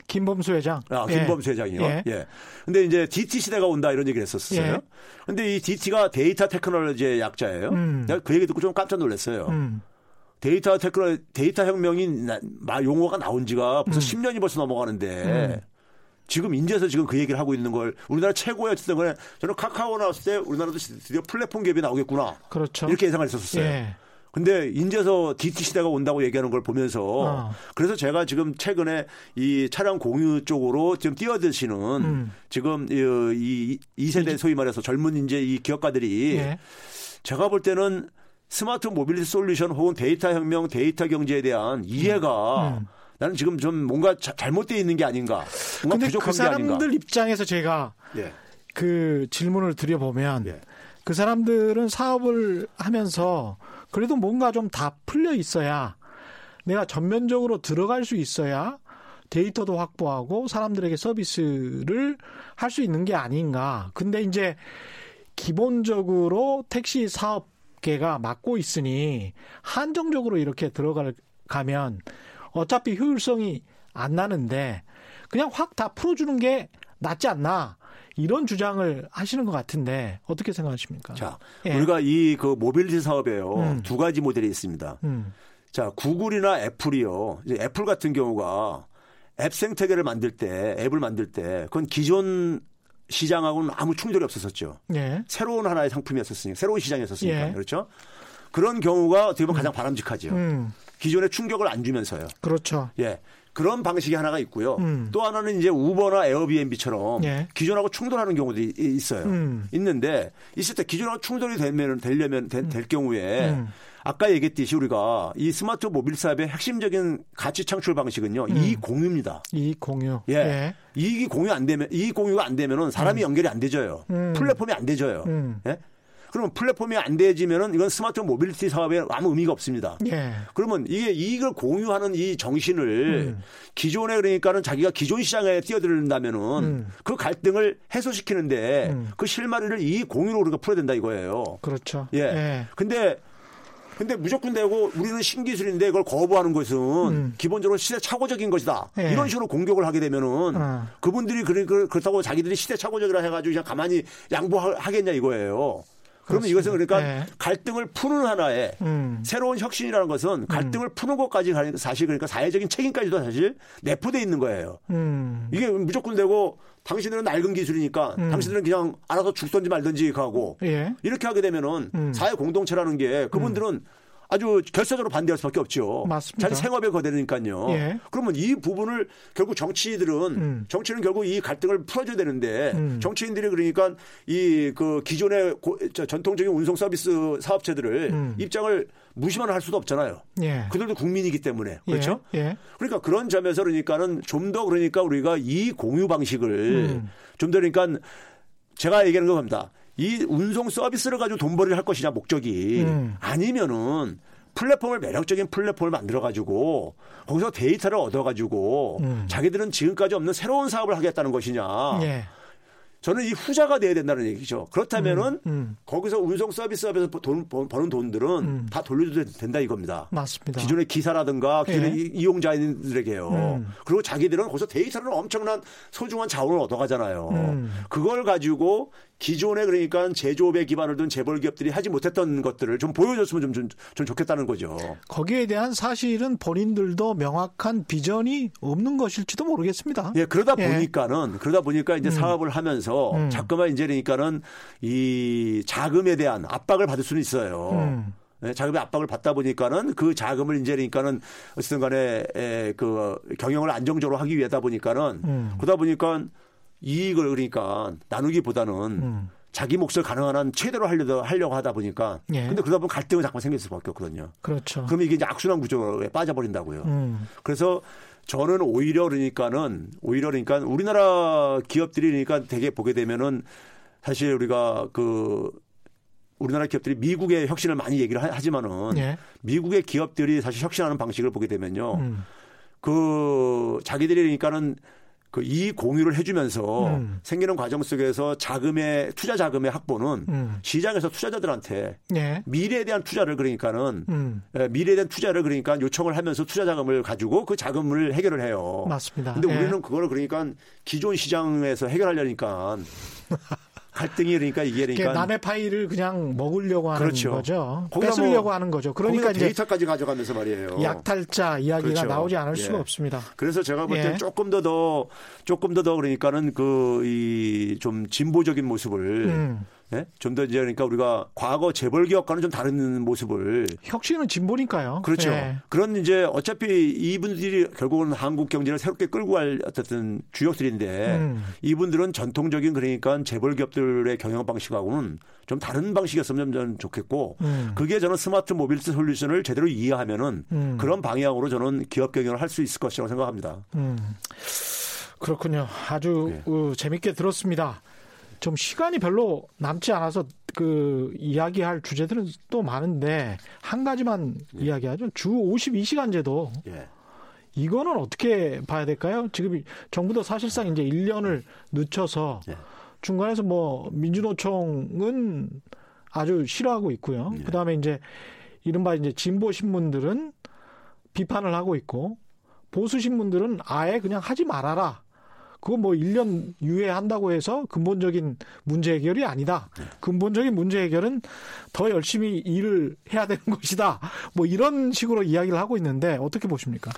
김범수 회장. 아, 김범수 예. 회장이요. 예. 예. 근데 이제 DT 시대가 온다 이런 얘기를 했었어요. 예. 근데 이 DT가 data technology의 약자예요. 음. 내가 그 얘기 듣고 좀 깜짝 놀랐어요. 음. data technol 데이터 혁명이 나, 용어가 나온 지가 벌써 음. 10년이 벌써 넘어가는데 음. 지금 인제서 지금 그 얘기를 하고 있는 걸 우리나라 최고의 어쨌든 간에 저는 카카오 나왔을 때 우리나라도 드디어 플랫폼 기업이 나오겠구나. 그렇죠. 이렇게 예상을 했었어요. 예. 근데 인제서 DT 시대가 온다고 얘기하는 걸 보면서 어. 그래서 제가 지금 최근에 이 차량 공유 쪽으로 지금 뛰어드시는 음. 지금 이, 이 세대 소위 말해서 젊은 이제 이 기업가들이 예. 제가 볼 때는 smart mobility solution 혹은 데이터 혁명, 데이터 경제에 대한 이해가 음. 음. 나는 지금 좀 뭔가 자, 잘못되어 있는 게 아닌가. 뭔가 부족한 그 사람들 입장에서 제가 예. 그 질문을 드려보면 예. 그 사람들은 사업을 하면서 그래도 뭔가 좀 다 풀려 있어야 내가 전면적으로 들어갈 수 있어야 데이터도 확보하고 사람들에게 서비스를 할 수 있는 게 아닌가. 근데 이제 기본적으로 택시 사업계가 맡고 있으니 한정적으로 이렇게 들어갈 가면 어차피 효율성이 안 나는데 그냥 확 다 풀어주는 게 낫지 않나. 이런 주장을 하시는 것 같은데 어떻게 생각하십니까? 자, 예. 우리가 이 그 모빌리티 사업에요 음. 두 가지 모델이 있습니다. 음. 자, 구글이나 애플이요. 이제 애플 같은 경우가 앱 생태계를 만들 때, 앱을 만들 때, 그건 기존 시장하고는 아무 충돌이 없었었죠. 예. 새로운 하나의 상품이었었으니까, 새로운 시장이었었으니까. 예. 그렇죠? 그런 경우가 어떻게 보면 음. 가장 바람직하죠. 음. 기존에 충격을 안 주면서요. 그렇죠. 예. 그런 방식이 하나가 있고요. 음. 또 하나는 이제 우버나 에어비앤비처럼 예. 기존하고 충돌하는 경우도 있어요. 음. 있는데 있을 때 기존하고 충돌이 되면 되려면 될, 될 경우에 음. 아까 얘기했듯이 우리가 이 스마트 모빌 사업의 핵심적인 가치 창출 방식은요. 음. 이익 공유입니다. 이익 공유. 예. 예. 이익이 공유 안 되면 이익 공유가 안 되면은 사람이 음. 연결이 안 되져요. 음. 플랫폼이 안 되져요. 예? 그러면 플랫폼이 안 되지면은 이건 smart mobility 사업에 아무 의미가 없습니다. 예. 그러면 이게 이익을 공유하는 이 정신을 음. 기존에 그러니까는 자기가 기존 시장에 뛰어들는다면은 음. 그 갈등을 해소시키는데 음. 그 실마리를 이익 공유로 우리가 풀어야 된다 이거예요. 그렇죠. 예. 예. 근데 근데 무조건 되고 우리는 신기술인데 그걸 거부하는 것은 음. 기본적으로 시대착오적인 것이다. 예. 이런 식으로 공격을 하게 되면은 어. 그분들이 그렇다고 자기들이 시대착오적이라 해가지고 그냥 가만히 양보하겠냐 이거예요. 그러면 이것은 그러니까 네. 갈등을 푸는 하나의 음. 새로운 혁신이라는 것은 음. 갈등을 음. 푸는 것까지 사실 그러니까 사회적인 책임까지도 사실 내포돼 있는 거예요. 음. 이게 무조건 되고 당신들은 낡은 기술이니까 음. 당신들은 그냥 알아서 죽든지 말든지 하고 예. 이렇게 하게 되면은 음. 사회 공동체라는 게 그분들은 아주 결사적으로 반대할 수밖에 없죠. 맞습니다. 자기 생업에 거대니까요. 예. 그러면 이 부분을 결국 정치인들은 음. 정치는 결국 이 갈등을 풀어줘야 되는데 음. 정치인들이 그러니까 이 그 기존의 고, 전통적인 운송 서비스 사업체들을 음. 입장을 무시만 할 수도 없잖아요. 예. 그들도 국민이기 때문에 그렇죠. 예. 예. 그러니까 그런 점에서 그러니까는 좀 더 그러니까 우리가 이 공유 방식을 음. 좀더 그러니까 제가 얘기하는 겁니다. 이 운송 서비스를 가지고 돈벌이를 할 것이냐 목적이 음. 아니면은 플랫폼을 매력적인 플랫폼을 만들어 가지고 거기서 데이터를 얻어 가지고 음. 자기들은 지금까지 없는 새로운 사업을 하겠다는 것이냐. 예. 저는 이 후자가 돼야 된다는 얘기죠. 그렇다면은 음, 음. 거기서 운송 서비스업에서 돈, 버는 돈들은 음. 다 돌려줘도 된다 이겁니다. 맞습니다. 기존의 기사라든가 기존의 예. 이용자들에게요. 음. 그리고 자기들은 거기서 데이터를 엄청난 소중한 자원을 얻어가잖아요. 음. 그걸 가지고 기존에 그러니까 제조업에 기반을 둔 재벌 기업들이 하지 못했던 것들을 좀 보여줬으면 좀, 좀, 좀 좋겠다는 거죠. 거기에 대한 사실은 본인들도 명확한 비전이 없는 것일지도 모르겠습니다. 예, 그러다 예. 보니까는 그러다 보니까 이제 음. 사업을 하면서 음. 자꾸만 이제 그러니까는 이 자금에 대한 압박을 받을 수는 있어요. 음. 네, 자금의 압박을 받다 보니까는 그 자금을 이제 그러니까는 어쨌든 간에 그 경영을 안정적으로 하기 위하다 보니까는 음. 그러다 보니까 이익을 그러니까 나누기보다는 음. 자기 몫을 가능한 한 최대로 하려고, 하려고 하다 보니까. 예. 근데 그러다 보면 갈등은 자꾸 생길 수밖에 없거든요. 그렇죠. 그러면 이게 이제 악순환 구조에 빠져버린다고요. 음. 그래서 저는 오히려 그러니까는 오히려 그러니까 우리나라 기업들이 그러니까 되게 보게 되면은 사실 우리가 그 우리나라 기업들이 미국의 혁신을 많이 얘기를 하 지만은 예. 미국의 기업들이 사실 혁신하는 방식을 보게 되면요. 음. 그 자기들이 그러니까는 그이 공유를 해주면서 음. 생기는 과정 속에서 자금의 투자 자금의 확보는 음. 시장에서 투자자들한테 예. 미래에 대한 투자를 그러니까는 음. 예, 미래에 대한 투자를 그러니까 요청을 하면서 투자 자금을 가지고 그 자금을 해결을 해요. 맞습니다. 근데 예. 우리는 그거를 그러니까 기존 시장에서 해결하려니까 갈등이 그러니까 이게 그러니까 남의 파이를 그냥 먹으려고 하는 그렇죠. 거죠. 뺏으려고 뭐 하는 거죠. 그러니까 이제 데이터까지 가져가면서 말이에요. 약탈자 이야기가 그렇죠. 나오지 않을 예. 수가 없습니다. 그래서 제가 볼때 예. 조금 더더 조금 더더 그러니까는 그 이 좀 진보적인 모습을 음. 네? 좀더 이제 그러니까 우리가 과거 재벌 기업과는 좀 다른 모습을 혁신은 진보니까요. 그렇죠. 네. 그런 이제 어차피 이분들이 결국은 한국 경제를 새롭게 끌고 갈 어쨌든 주역들인데 음. 이분들은 전통적인 그러니까 재벌 기업들의 경영 방식하고는 좀 다른 방식이었으면 저는 좋겠고 음. 그게 저는 smart mobility solution을 제대로 이해하면은 음. 그런 방향으로 저는 기업 경영을 할 수 있을 것이라고 생각합니다. 음. 그렇군요. 아주 네. 어, 재밌게 들었습니다. 좀 시간이 별로 남지 않아서 그 이야기할 주제들은 또 많은데 한 가지만 예. 이야기하죠. 주 52시간제도 예. 이거는 어떻게 봐야 될까요? 지금 정부도 사실상 이제 1년을 늦춰서 예. 중간에서 뭐 민주노총은 아주 싫어하고 있고요. 예. 그다음에 이제 이른바 이제 진보 신문들은 비판을 하고 있고 보수 신문들은 아예 그냥 하지 말아라. 그거 뭐 1년 유예한다고 해서 근본적인 문제 해결이 아니다. 네. 근본적인 문제 해결은 더 열심히 일을 해야 되는 것이다. 뭐 이런 식으로 이야기를 하고 있는데 어떻게 보십니까?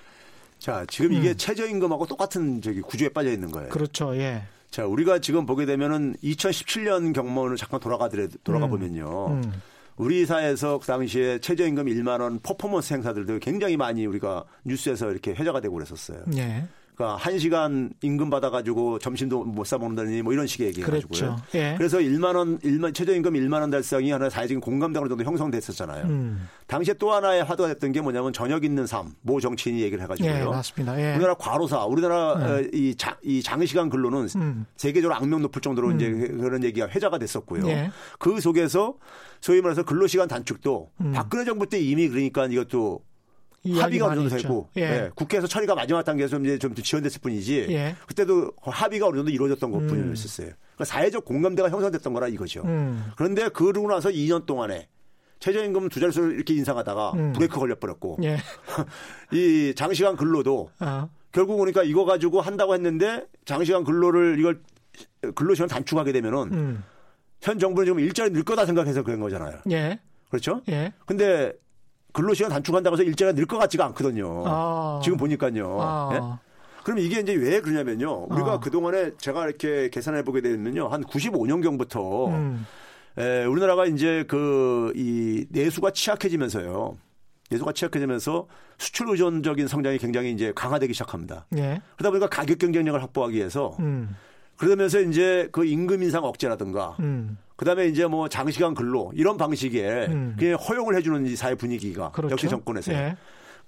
자, 지금 이게 음. 최저임금하고 똑같은 저기 구조에 빠져 있는 거예요. 그렇죠. 예. 자, 우리가 지금 보게 되면은 2017년 경험을 잠깐 돌아가더라 돌아가 음. 보면요. 음. 우리 사회에서 그 당시에 최저임금 1만 원 퍼포먼스 행사들도 굉장히 많이 우리가 뉴스에서 이렇게 회자가 되고 그랬었어요. 예. 그러니까 한 시간 임금 받아가지고 점심도 못 사 먹는다니 뭐 이런 식의 얘기해가지고요. 그렇죠. 예. 그래서 1만 원, 1만 최저임금 1만 원 달성이 하나 사회적인 공감대로 정도 형성됐었잖아요. 음. 당시에 또 하나의 화두가 됐던 게 뭐냐면 저녁 있는 삶, 모 정치인이 얘기를 해가지고요. 예, 맞습니다. 예. 우리나라 과로사, 우리나라 예. 이, 자, 이 장시간 근로는 음. 세계적으로 악명 높을 정도로 음. 이제 그런 얘기가 회자가 됐었고요. 예. 그 속에서 소위 말해서 근로시간 단축도 음. 박근혜 정부 때 이미 그러니까 이것도 합의가 어느 정도 되고 예. 예. 국회에서 처리가 마지막 단계에서 이제 좀 지연됐을 뿐이지 예. 그때도 합의가 어느 정도 이루어졌던 것 뿐이었어요. 음. 그러니까 사회적 공감대가 형성됐던 거라 이거죠. 음. 그런데 그러고 나서 2년 동안에 최저임금 두 자릿수를 이렇게 인상하다가 음. 브레이크 걸려버렸고 예. 이 장시간 근로도 어. 결국 그러니까 이거 가지고 한다고 했는데 장시간 근로를 이걸 근로시간 단축하게 되면은 음. 현 정부는 지금 일자리 늘 거다 생각해서 그런 거잖아요. 예. 그렇죠? 예. 근데 근로시간 단축한다고 해서 일자리가 늘 것 같지가 않거든요. 아. 지금 보니까요. 아. 예? 그럼 이게 이제 왜 그러냐면요. 우리가 아. 그동안에 제가 이렇게 계산해 보게 되면요. 한 95년경부터 음. 에, 우리나라가 이제 그 이 내수가 취약해지면서요. 내수가 취약해지면서 수출 의존적인 성장이 굉장히 이제 강화되기 시작합니다. 예. 그러다 보니까 가격 경쟁력을 확보하기 위해서 음. 그러면서 이제 그 임금 인상 억제라든가 음. 그다음에 이제 뭐 장시간 근로 이런 방식의 음. 그냥 허용을 해주는 이 사회 분위기가 그렇죠? 역시 정권에서 예.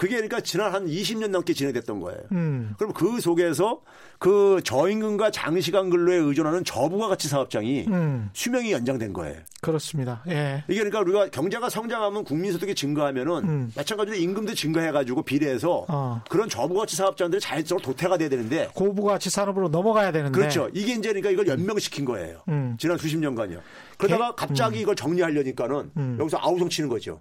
그게 그러니까 지난 한 20년 넘게 진행됐던 거예요. 음. 그럼 그 속에서 그 저임금과 장시간 근로에 의존하는 저부가 가치 사업장이 음. 수명이 연장된 거예요. 그렇습니다. 예. 이게 그러니까 우리가 경제가 성장하면 국민소득이 증가하면은 음. 마찬가지로 임금도 증가해가지고 비례해서 어. 그런 저부가치 사업장들이 자연적으로 도태가 돼야 되는데 고부가치 산업으로 넘어가야 되는데 그렇죠. 이게 이제 그러니까 이걸 연명시킨 거예요. 음. 지난 수십 년간요. 그러다가 갑자기 음. 이걸 정리하려니까는 음. 여기서 아우성 치는 거죠.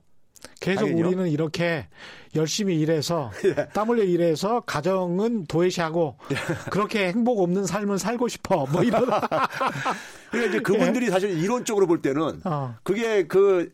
계속 당연히요? 우리는 이렇게 열심히 일해서 예. 땀 흘려 일해서 가정은 도외시하고 예. 그렇게 행복 없는 삶을 살고 싶어 뭐 이런. 그러니까 이제 그분들이 예. 사실 이론적으로 볼 때는 어. 그게 그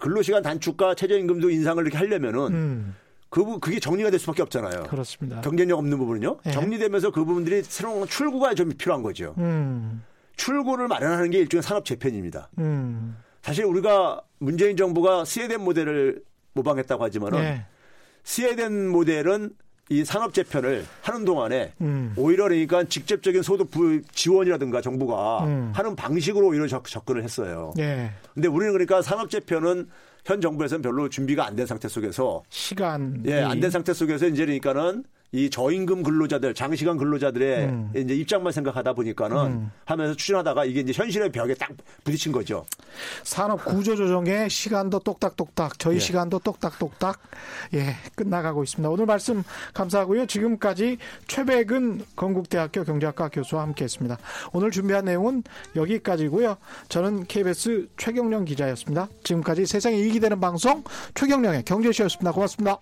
근로시간 단축과 최저임금도 인상을 이렇게 하려면은 음. 그, 그게 정리가 될 수밖에 없잖아요. 그렇습니다. 경쟁력 없는 부분은요. 예. 정리되면서 그 부분들이 새로운 출구가 좀 필요한 거죠. 음. 출구를 마련하는 게 일종의 산업 재편입니다. 음. 사실 우리가 문재인 정부가 스웨덴 모델을 모방했다고 하지만은 네. 스웨덴 모델은 이 산업 재편을 하는 동안에 음. 오히려 그러니까 직접적인 소득 지원이라든가 정부가 음. 하는 방식으로 오히려 접근을 했어요. 예. 근데 우리는 그러니까 산업 재편은 현 정부에서는 별로 준비가 안 된 상태 속에서 시간 예, 안 된 상태 속에서 이제 그러니까는 이 저임금 근로자들, 장시간 근로자들의 음. 이제 입장만 생각하다 보니까는 음. 하면서 추진하다가 이게 이제 현실의 벽에 딱 부딪힌 거죠. 산업 구조 조정의 시간도 똑딱똑딱, 저희 예. 시간도 똑딱똑딱, 예, 끝나가고 있습니다. 오늘 말씀 감사하고요. 지금까지 최백은 건국대학교 경제학과 교수와 함께 했습니다. 오늘 준비한 내용은 여기까지고요. 저는 KBS 최경령 기자였습니다. 지금까지 세상에 이익이 되는 방송 최경령의 경제쇼였습니다. 고맙습니다.